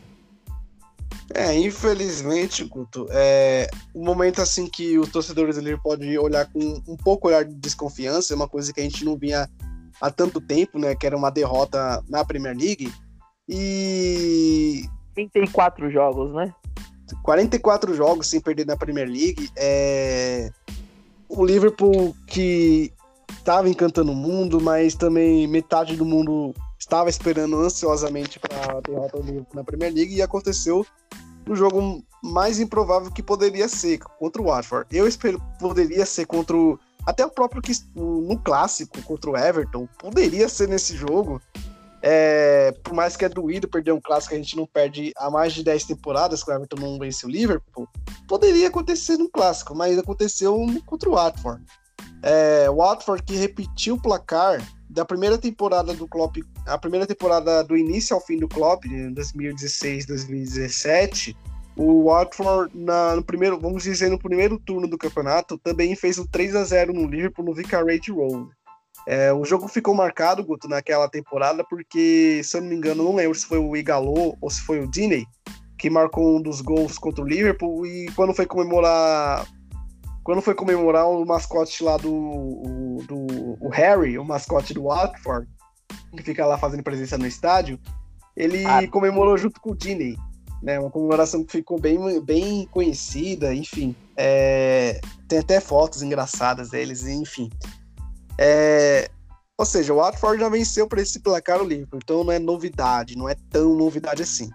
É, infelizmente, Guto, é um momento assim que os torcedores do Liverpool podem olhar com um pouco olhar de desconfiança, é uma coisa que a gente não vinha há tanto tempo, né, que era uma derrota na Premier League. E 34 jogos, né? 44 jogos sem perder na Premier League. É... O Liverpool que estava encantando o mundo, mas também metade do mundo estava esperando ansiosamente para a derrota na Premier League e aconteceu no jogo mais improvável que poderia ser contra o Watford. Eu espero poderia ser contra o até o próprio que no clássico contra o Everton poderia ser nesse jogo. É, por mais que é doído perder um clássico a gente não perde há mais de 10 temporadas que o Everton não vence o Liverpool, poderia acontecer no clássico, mas aconteceu contra o Watford. É, Watford que repetiu o placar da primeira temporada do Klopp, a primeira temporada do início ao fim do Klopp, em 2016, 2017, o Watford na, no primeiro, vamos dizer, no primeiro turno do campeonato, também fez um 3 a 0 no Liverpool no Vicarage Road. É, o jogo ficou marcado, Guto, naquela temporada, porque, se eu não me engano, não lembro se foi o Igalô ou se foi o Diney que marcou um dos gols contra o Liverpool e quando foi comemorar quando foi comemorar o mascote lá do, o- do o Harry, o mascote do Watford, que fica lá fazendo presença no estádio, ele Ah. comemorou junto com o Diney, né? Uma comemoração que ficou bem, bem conhecida, enfim. É, tem até fotos engraçadas deles, enfim. É, ou seja, o Watford já venceu para esse placar o Liverpool, então não é novidade, não é tão novidade assim.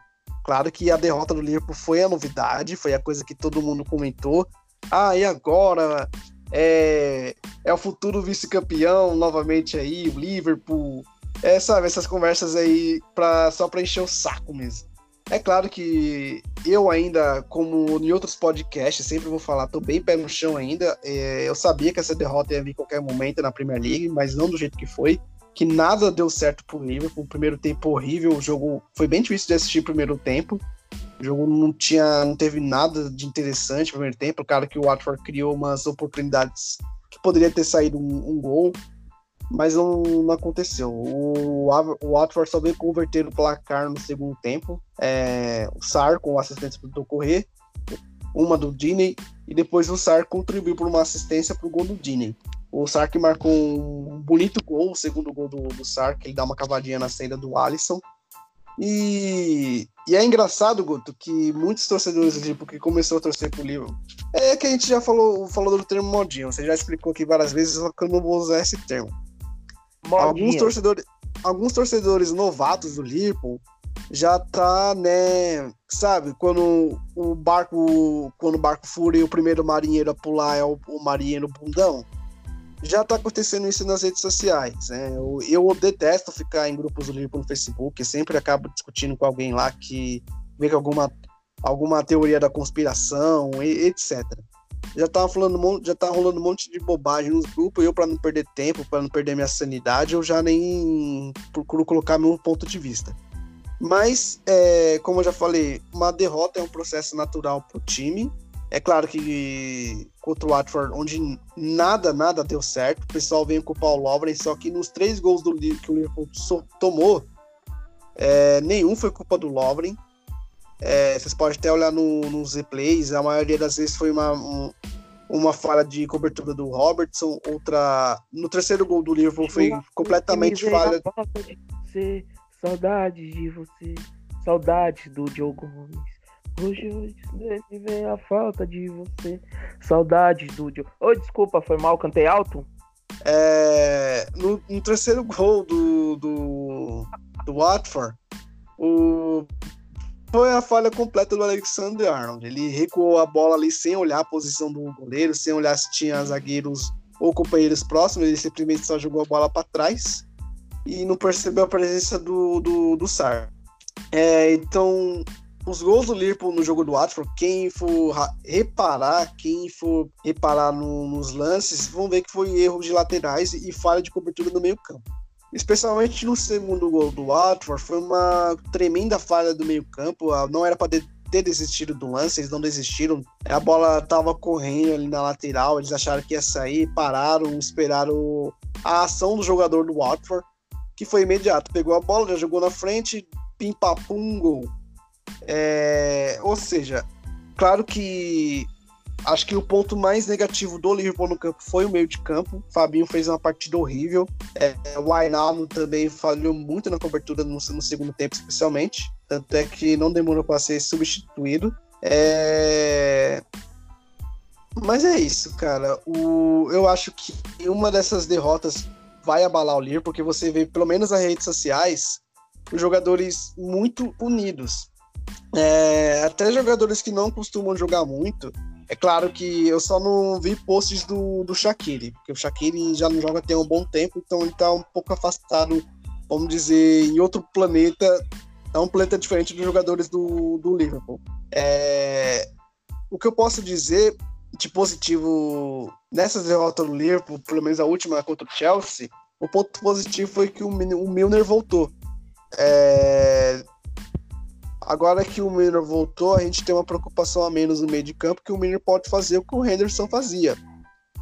Claro que a derrota do Liverpool foi a novidade, foi a coisa que todo mundo comentou. Ah, e agora? É, é o futuro vice-campeão novamente aí, o Liverpool. É, sabe, essas conversas aí pra, só para encher o saco mesmo. É claro que eu ainda, como em outros podcasts, sempre vou falar, tô bem pé no chão ainda. É, eu sabia que essa derrota ia vir em qualquer momento na Premier League, mas não do jeito que foi. Que nada deu certo pro Liverpool. O primeiro tempo horrível, o jogo foi bem difícil de assistir o primeiro tempo. O jogo não tinha, não teve nada de interessante no primeiro tempo. Claro que o Watford criou umas oportunidades que poderia ter saído um, um gol, mas não, não aconteceu. O, o Watford só veio converter o placar no segundo tempo. É, o Sar com assistência do Correr, uma do Diney, e depois o Sar contribuiu por uma assistência para o gol do Diney. O Sar que marcou um bonito gol, o segundo gol do, do que ele dá uma cavadinha na saída do Alisson. E, e é engraçado, Guto, que muitos torcedores do Liverpool que começou a torcer pro Liverpool, é que a gente já falou, falou do termo modinho, você já explicou aqui várias vezes, só que eu não vou usar esse termo. Alguns Modinha. torcedores, alguns torcedores novatos do Liverpool já tá, né, sabe, quando o barco, quando o barco fura e o primeiro marinheiro a pular é o, o marinheiro bundão, já tá acontecendo isso nas redes sociais, né? Eu, eu detesto ficar em grupos do Liverpool no Facebook, sempre acabo discutindo com alguém lá que que alguma, alguma teoria da conspiração, e, etc. Já tava falando, já tá rolando um monte de bobagem nos grupos, eu para não perder tempo, para não perder minha sanidade, eu já nem procuro colocar meu ponto de vista. Mas, é, como eu já falei, uma derrota é um processo natural para o time. É claro que contra o Watford, onde nada, nada deu certo, o pessoal vem culpar o Lovren, só que nos três gols do que o Liverpool tomou, é, nenhum foi culpa do Lovren. É, vocês podem até olhar no, nos replays, a maioria das vezes foi uma, um, uma falha de cobertura do Robertson, outra. No terceiro gol do Liverpool foi completamente falha. Saudades de você, saudades do Diogo Gomes. Hoje, me vem a falta de você. Saudades do Diogo. Oi, desculpa, foi mal, cantei alto? É, no, no, terceiro gol do, do, do Watford, o, foi a falha completa do Alexander Arnold. Ele recuou a bola ali sem olhar a posição do goleiro, sem olhar se tinha zagueiros ou companheiros próximos, ele simplesmente só jogou a bola para trás e não percebeu a presença do, do, do Sar. É, então, os gols do Liverpool no jogo do Watford, quem for reparar, quem for reparar no, nos lances, vão ver que foi erro de laterais e falha de cobertura no meio campo. Especialmente no segundo gol do Watford, foi uma tremenda falha do meio campo, não era para ter desistido do lance, eles não desistiram. A bola estava correndo ali na lateral, eles acharam que ia sair, pararam, esperaram a ação do jogador do Watford que foi imediato. Pegou a bola, já jogou na frente, pim papum, gol. É, ou seja, claro que acho que o ponto mais negativo do Liverpool no campo foi o meio de campo. Fabinho fez uma partida horrível. É, o Ainaldo também falhou muito na cobertura no, no, segundo tempo, especialmente. Tanto é que não demorou para ser substituído. É... Mas é isso, cara. O... Eu acho que uma dessas derrotas vai abalar o Liverpool, porque você vê, pelo menos nas redes sociais, os jogadores muito unidos. É, até jogadores que não costumam jogar muito. É claro que eu só não vi posts do, do Shaqiri, porque o Shaqiri já não joga tem um bom tempo, então ele está um pouco afastado, vamos dizer, em outro planeta. É um planeta diferente dos jogadores do, do Liverpool. É, o que eu posso dizer de positivo nessa derrota do Liverpool, pelo menos a última contra o Chelsea, o ponto positivo foi que o, o Milner voltou. É... Agora que o Milner voltou, a gente tem uma preocupação a menos no meio de campo, que o Milner pode fazer o que o Henderson fazia.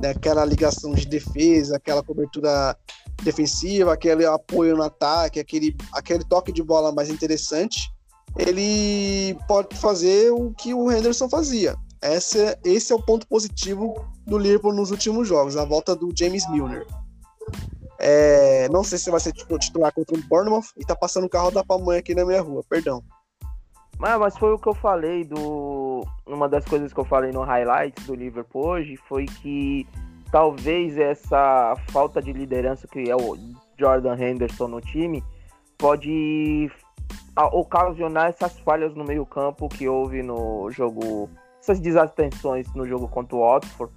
Né? Aquela ligação de defesa, aquela cobertura defensiva, aquele apoio no ataque, aquele, aquele toque de bola mais interessante. Ele pode fazer o que o Henderson fazia. Esse, esse é o ponto positivo do Liverpool nos últimos jogos, a volta do James Milner. É, não sei se vai ser titular contra o Bournemouth e tá passando o carro da pamonha aqui na minha rua, perdão. Mas, mas foi o que eu falei do. Uma das coisas que eu falei no highlights do Liverpool hoje foi que talvez essa falta de liderança que é o Jordan Henderson no time pode ocasionar essas falhas no meio-campo que houve no jogo essas desatenções no jogo contra o Watford.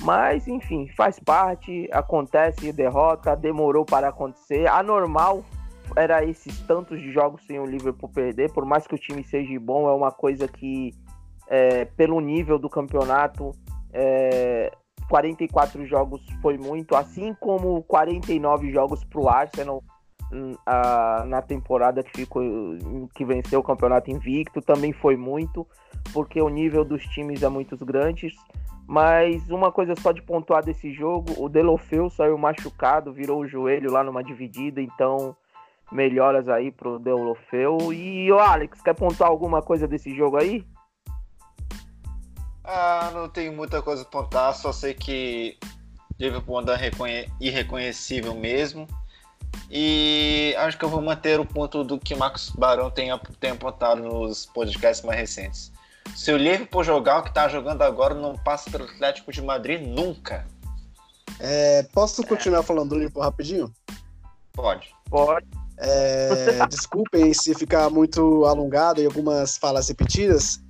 Mas, enfim, faz parte, acontece, derrota, demorou para acontecer. A normal era esses tantos de jogos sem o Liverpool perder, por mais que o time seja bom, é uma coisa que, é, pelo nível do campeonato, é, 44 jogos foi muito, assim como 49 jogos para o Arsenal hum, a, na temporada que, ficou, que venceu o campeonato invicto, também foi muito porque o nível dos times é muito grande. Mas uma coisa só de pontuar desse jogo, o Delofeu saiu machucado, virou o joelho lá numa dividida, então melhoras aí pro Delofeu. E o Alex, quer pontuar alguma coisa desse jogo aí? Ah, não tenho muita coisa a pontuar, só sei que Liverpool anda irreconhecível mesmo. E acho que eu vou manter o ponto do que Marcos Barão tem, tem apontado nos podcasts mais recentes. Se o Liverpool jogar o que tá jogando agora, não passa pelo Atlético de Madrid nunca. É, posso continuar é. falando do Liverpool rapidinho? Pode. Pode. É, (laughs) desculpem se ficar muito alongado e algumas falas repetidas.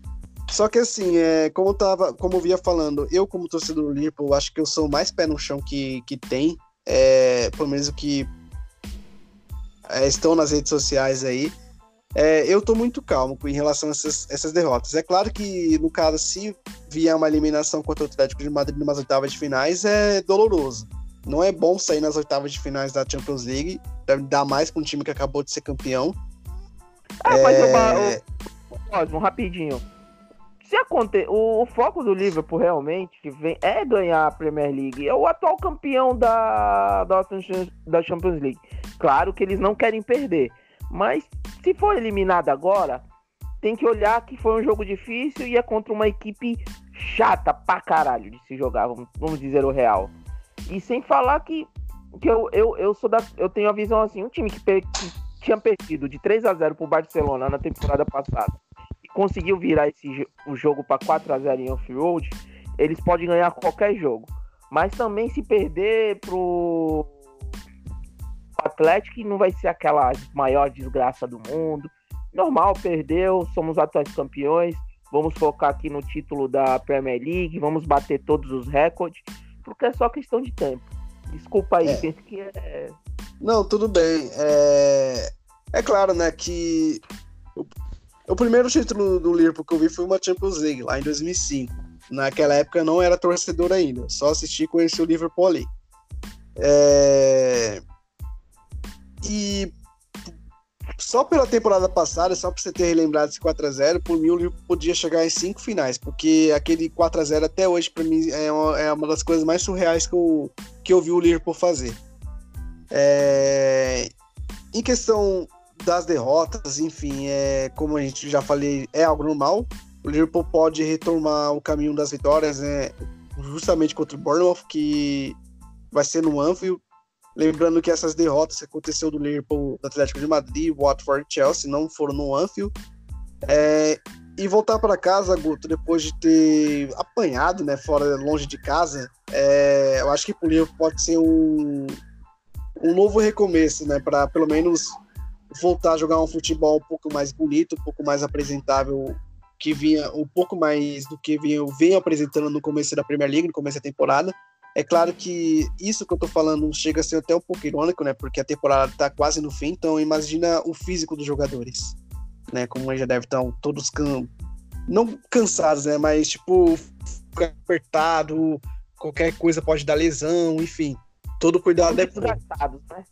Só que assim, é, como, eu tava, como eu via falando, eu como torcedor do Liverpool, acho que eu sou mais pé no chão que, que tem. É, pelo menos o que é, estão nas redes sociais aí. É, eu tô muito calmo em relação a essas, essas derrotas. É claro que, no caso, se vier uma eliminação contra o Atlético de Madrid nas oitavas de finais, é doloroso. Não é bom sair nas oitavas de finais da Champions League, dar mais para um time que acabou de ser campeão. Ah, é... mas eu, Cosmo, rapidinho. Se aconte... o, o foco do Liverpool realmente vem, é ganhar a Premier League. É o atual campeão da, da, da Champions League. Claro que eles não querem perder. Mas se for eliminado agora, tem que olhar que foi um jogo difícil e é contra uma equipe chata pra caralho de se jogar, vamos, vamos dizer o real. E sem falar que, que eu, eu, eu sou da. Eu tenho a visão assim, um time que, per, que tinha perdido de 3 a 0 pro Barcelona na temporada passada e conseguiu virar esse, o jogo para 4 a 0 em off-road, eles podem ganhar qualquer jogo. Mas também se perder pro Atlético não vai ser aquela maior desgraça do mundo. Normal, perdeu, somos atuais campeões. Vamos focar aqui no título da Premier League, vamos bater todos os recordes, porque é só questão de tempo. Desculpa aí, é. que é. Não, tudo bem. É, é claro, né, que o... o primeiro título do Liverpool que eu vi foi uma Champions League, lá em 2005. Naquela época eu não era torcedor ainda, só assisti e conheci o Liverpool ali. É... E só pela temporada passada, só pra você ter relembrado esse 4x0, por mim o Liverpool podia chegar em cinco finais, porque aquele 4x0 até hoje, para mim, é uma, é uma, das coisas mais surreais que eu, que eu vi o Liverpool fazer. É... Em questão das derrotas, enfim, é, como a gente já falei, é algo normal. O Liverpool pode retomar o caminho das vitórias, né, justamente contra o Bournemouth, que vai ser no Anfield. Lembrando que essas derrotas que aconteceu do Liverpool, do Atlético de Madrid, Watford Chelsea não foram no Anfield. É, e voltar para casa, Guto, depois de ter apanhado, né, fora, longe de casa, é, eu acho que o Liverpool pode ser um, um novo recomeço, né, para pelo menos voltar a jogar um futebol um pouco mais bonito, um pouco mais apresentável, que vinha um pouco mais do que vinha, vinha apresentando no começo da Premier League, no começo da temporada. É claro que isso que eu tô falando chega a ser até um pouco irônico, né? Porque a temporada tá quase no fim, então imagina o físico dos jogadores, né? Como eles já devem estar todos can... não cansados, né? Mas tipo, ficar apertado, qualquer coisa pode dar lesão, enfim. Todo cuidado é pouco. Né?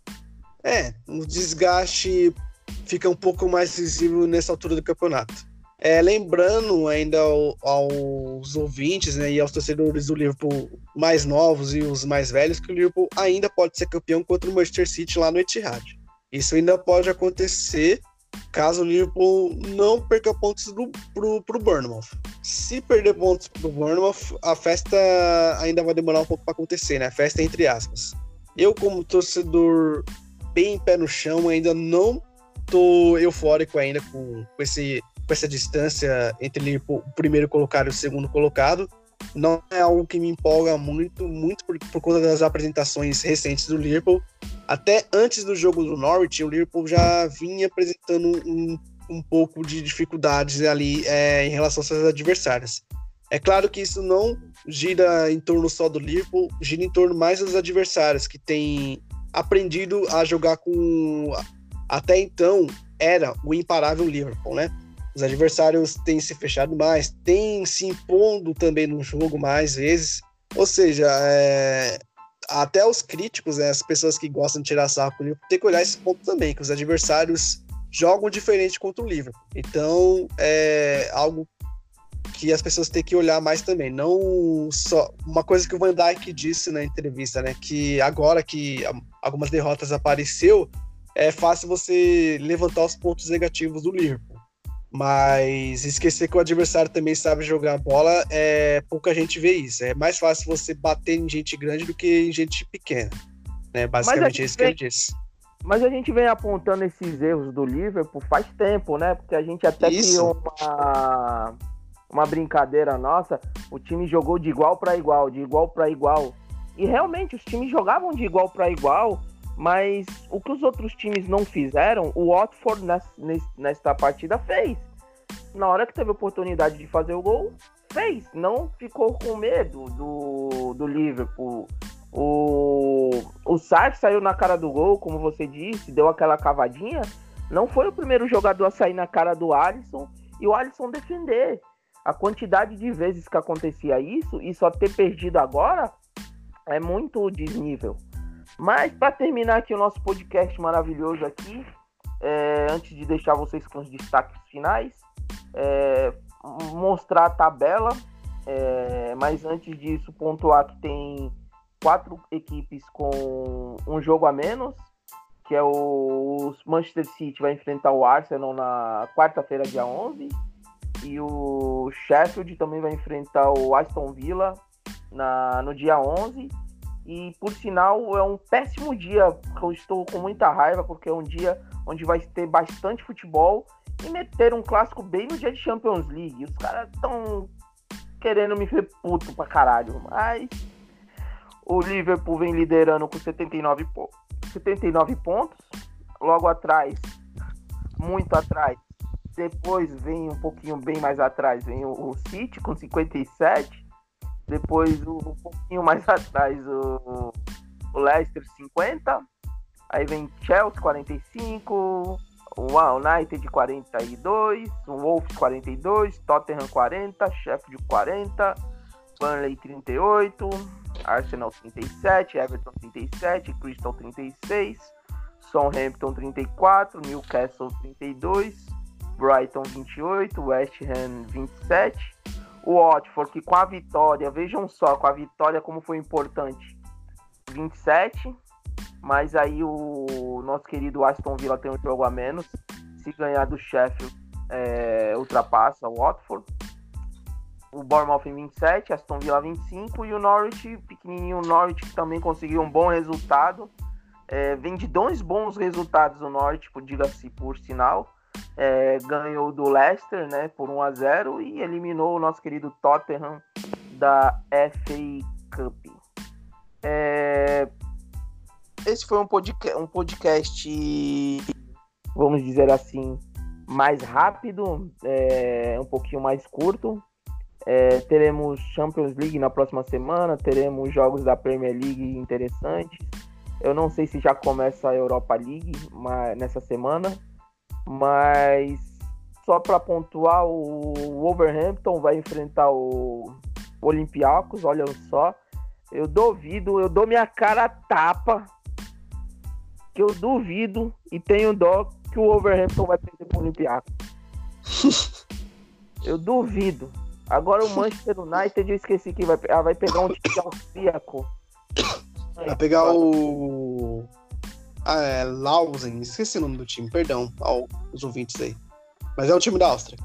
É, o desgaste fica um pouco mais visível nessa altura do campeonato. É, lembrando ainda ao, aos ouvintes né, e aos torcedores do Liverpool mais novos e os mais velhos que o Liverpool ainda pode ser campeão contra o Manchester City lá no Etihad. Isso ainda pode acontecer caso o Liverpool não perca pontos para o Bournemouth. Se perder pontos para o Bournemouth, a festa ainda vai demorar um pouco para acontecer, né? A festa entre aspas. Eu, como torcedor bem pé no chão, ainda não tô eufórico ainda com, com esse essa distância entre o primeiro colocado e o segundo colocado. Não é algo que me empolga muito, muito por, por conta das apresentações recentes do Liverpool. Até antes do jogo do Norwich, o Liverpool já vinha apresentando um, um pouco de dificuldades ali é, em relação às suas adversárias. É claro que isso não gira em torno só do Liverpool, gira em torno mais dos adversários, que têm aprendido a jogar com. Até então era o imparável Liverpool, né? Os adversários têm se fechado mais, têm se impondo também no jogo mais vezes. Ou seja, é, até os críticos, né, as pessoas que gostam de tirar sarro com o Liverpool, tem que olhar esse ponto também, que os adversários jogam diferente contra o Liverpool. Então, é algo que as pessoas têm que olhar mais também. Não só uma coisa que o Van Dijk disse na entrevista, né, que agora que algumas derrotas apareceu, é fácil você levantar os pontos negativos do Liverpool. Mas esquecer que o adversário também sabe jogar bola, é pouca gente vê isso. É mais fácil você bater em gente grande do que em gente pequena. Né? Basicamente é isso que ele disse. Mas a gente vem apontando esses erros do Liverpool faz tempo, né? Porque a gente até isso. criou uma, uma brincadeira nossa. O time jogou de igual para igual, de igual para igual. E realmente os times jogavam de igual para igual mas o que os outros times não fizeram, o Watford nesta partida fez. Na hora que teve oportunidade de fazer o gol, fez. Não ficou com medo do, do Liverpool. O, o Sark saiu na cara do gol, como você disse, deu aquela cavadinha, não foi o primeiro jogador a sair na cara do Alisson e o Alisson defender. A quantidade de vezes que acontecia isso e só ter perdido agora é muito desnível. Mas para terminar aqui o nosso podcast maravilhoso aqui, é, antes de deixar vocês com os destaques finais, é, mostrar a tabela, é, mas antes disso pontuar que tem quatro equipes com um jogo a menos, que é o Manchester City vai enfrentar o Arsenal na quarta-feira, dia 11, e o Sheffield também vai enfrentar o Aston Villa na, no dia 11. E por sinal é um péssimo dia, eu estou com muita raiva, porque é um dia onde vai ter bastante futebol e meter um clássico bem no dia de Champions League. Os caras estão querendo me ver puto pra caralho. Mas o Liverpool vem liderando com 79, po 79 pontos. Logo atrás, muito atrás, depois vem um pouquinho bem mais atrás, vem o, o City com 57. Depois um pouquinho mais (laughs) atrás o, o Leicester 50. Aí vem Chelsea 45. O United 42, o Wolves 42, Tottenham 40, Sheffield 40, Burnley 38, Arsenal 37, Everton 37, Crystal 36, Southampton 34, Newcastle 32, Brighton 28, West Ham 27. O Watford, que com a vitória, vejam só, com a vitória como foi importante, 27. Mas aí o nosso querido Aston Villa tem um jogo a menos. Se ganhar do Sheffield, é, ultrapassa o Watford. O Bournemouth em 27, Aston Villa 25 e o Norwich, pequenininho Norwich, que também conseguiu um bom resultado. É, vem de dois bons resultados o Norwich, diga-se por sinal é, ganhou do Leicester, né, por 1 a 0 e eliminou o nosso querido Tottenham da FA Cup. É, esse foi um podcast, um podcast, vamos dizer assim, mais rápido, é, um pouquinho mais curto. É, teremos Champions League na próxima semana, teremos jogos da Premier League interessantes. Eu não sei se já começa a Europa League mas, nessa semana, mas só para pontuar, o Wolverhampton vai enfrentar o Olympiacos, olha só. Eu duvido, eu dou minha cara a tapa que eu duvido e tenho dó que o Wolverhampton vai perder para o Olympiacos. (laughs) eu duvido. Agora o Manchester United, eu esqueci que vai, ah, vai pegar um time austríaco. Vai pegar o é, Lausen, esqueci o nome do time, perdão aos ouvintes aí. Mas é o time da Áustria.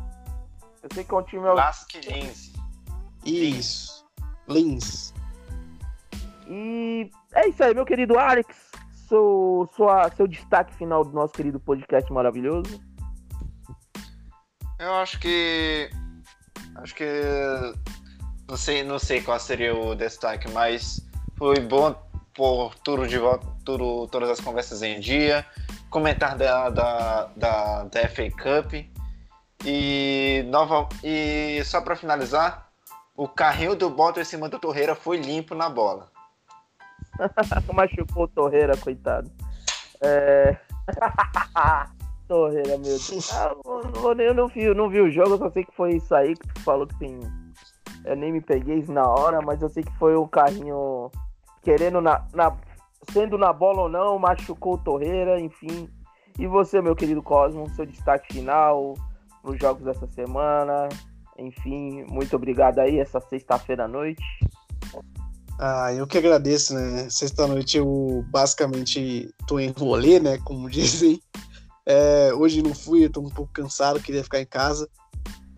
Eu sei que é um time. Lask Linz. Isso. Linz. E é isso aí, meu querido Alex. Seu, sua, seu destaque final do nosso querido podcast maravilhoso. Eu acho que. Acho que. Não sei, não sei qual seria o destaque, mas foi bom por tudo de volta, tudo, todas as conversas em dia, comentar da, da, da, da FA Cup e nova e só para finalizar, o carrinho do Bottas em cima do Torreira foi limpo na bola. (laughs) Machucou o Torreira, coitado. É... (laughs) Torreira, meu Deus. Ah, eu não vi, não vi o jogo, eu só sei que foi isso aí que tu falou que tem. Eu nem me peguei na hora, mas eu sei que foi o carrinho querendo na, na, sendo na bola ou não, machucou o Torreira, enfim. E você, meu querido Cosmo, seu destaque final para os jogos dessa semana. Enfim, muito obrigado aí essa sexta-feira à noite. Ah, eu que agradeço, né? Sexta-noite eu basicamente tô em rolê, né? Como (laughs) dizem. É, hoje não fui, eu tô um pouco cansado, queria ficar em casa.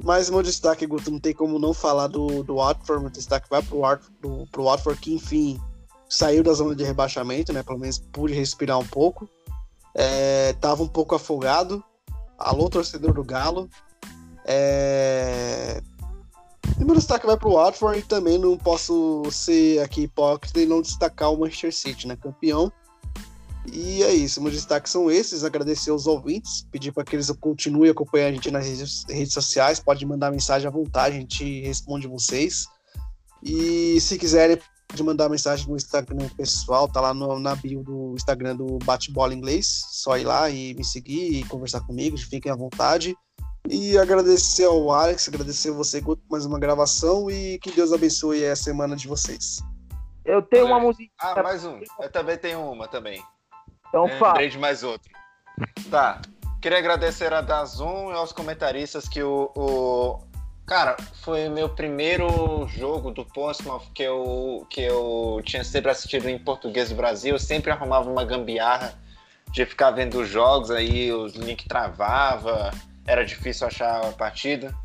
Mas meu destaque, Guto, não tem como não falar do, do Watford. Meu destaque vai pro, Watford, pro, pro Watford, que enfim saiu da zona de rebaixamento, né? Pelo menos pude respirar um pouco. É, tava um pouco afogado. Alô, torcedor do Galo. É... Meu destaque vai pro Watford e também não posso ser aqui hipócrita e não destacar o Manchester City, né? Campeão. E é isso, meus destaques são esses. Agradecer aos ouvintes, pedir para que eles continuem acompanhando a gente nas redes, redes sociais. Pode mandar mensagem à vontade, a gente responde vocês. E se quiserem pode mandar mensagem no Instagram pessoal, tá lá no, na bio do Instagram do Bate-Bola Inglês. Só ir lá e me seguir e conversar comigo, fiquem à vontade. E agradecer ao Alex, agradecer você por mais uma gravação e que Deus abençoe a semana de vocês. Eu tenho uma Olha. música. Ah, mais um. Eu também tenho uma também. Então É, fala. Lembrei de mais outro. Tá. Queria agradecer a Dazum e aos comentaristas que o, o- Cara, foi meu primeiro jogo do Portsmouth que eu, que eu tinha sempre assistido em português do Brasil. Eu sempre arrumava uma gambiarra de ficar vendo os jogos, aí os link travava, era difícil achar a partida.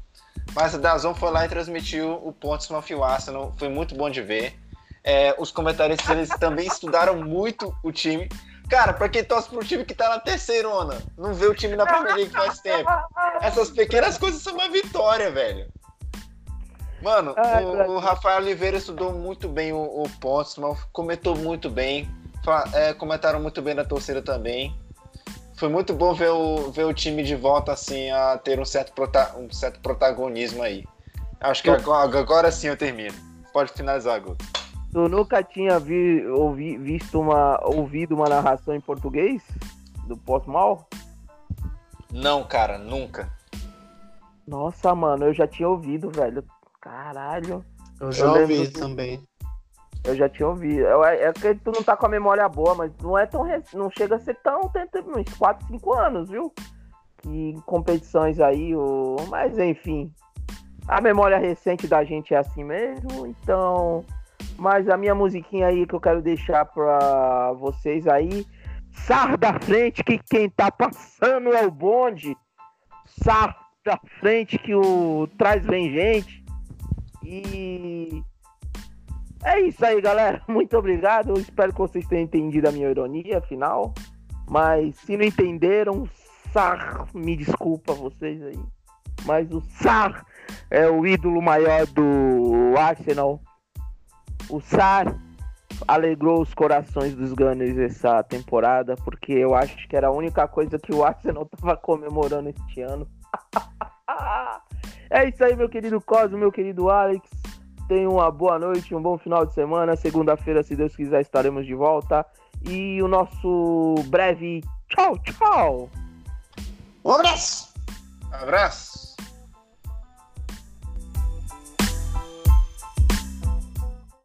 Mas a Dazon foi lá e transmitiu o Portsmouth e o Arsenal. Foi muito bom de ver. É, os comentaristas eles também estudaram muito o time. Cara, pra quem torce pro time que tá na terceirona, não vê o time na Premier League faz tempo. Essas pequenas coisas são uma vitória, velho. Mano, Ai, o, Brasil. o Rafael Oliveira estudou muito bem o, o Portsmouth, comentou muito bem, é, comentaram muito bem da torcida também. Foi muito bom ver o, ver o time de volta, assim, a ter um certo, prota- um certo protagonismo aí. Acho que agora, agora sim eu termino. Pode finalizar, Guto. Tu nunca tinha vi, ouvi, visto uma, ouvido uma narração em português do pós-mal? Não, cara, nunca. Nossa, mano, eu já tinha ouvido, velho. Caralho, Eu já lembro ouvi do- também. eu já tinha ouvido. Eu- É, é que tu não tá com a memória boa, mas não é tão rec- não chega a ser tão tempo, uns 4, 5 anos, viu? Que competições aí, o... mas enfim. A memória recente da gente é assim mesmo, então. Mas a minha musiquinha aí que eu quero deixar pra vocês aí. Sar da frente que quem tá passando é o bonde. Sar da frente que o traz vem gente. E é isso aí, galera. (laughs) Muito obrigado. Espero que vocês tenham entendido a minha ironia final. Mas se não entenderam, Sar, me desculpa vocês aí. Mas o Sar é o ídolo maior do Arsenal. O Sar alegrou os corações dos Gunners essa temporada, porque eu acho que era a única coisa que o Arsenal (laughs) tava comemorando este ano. (laughs) é isso aí, meu querido Cosmo, meu querido Alex. Tenham uma boa noite, um bom final de semana. Segunda-feira, se Deus quiser, estaremos de volta. E o nosso breve tchau, tchau. Um abraço! Abraço!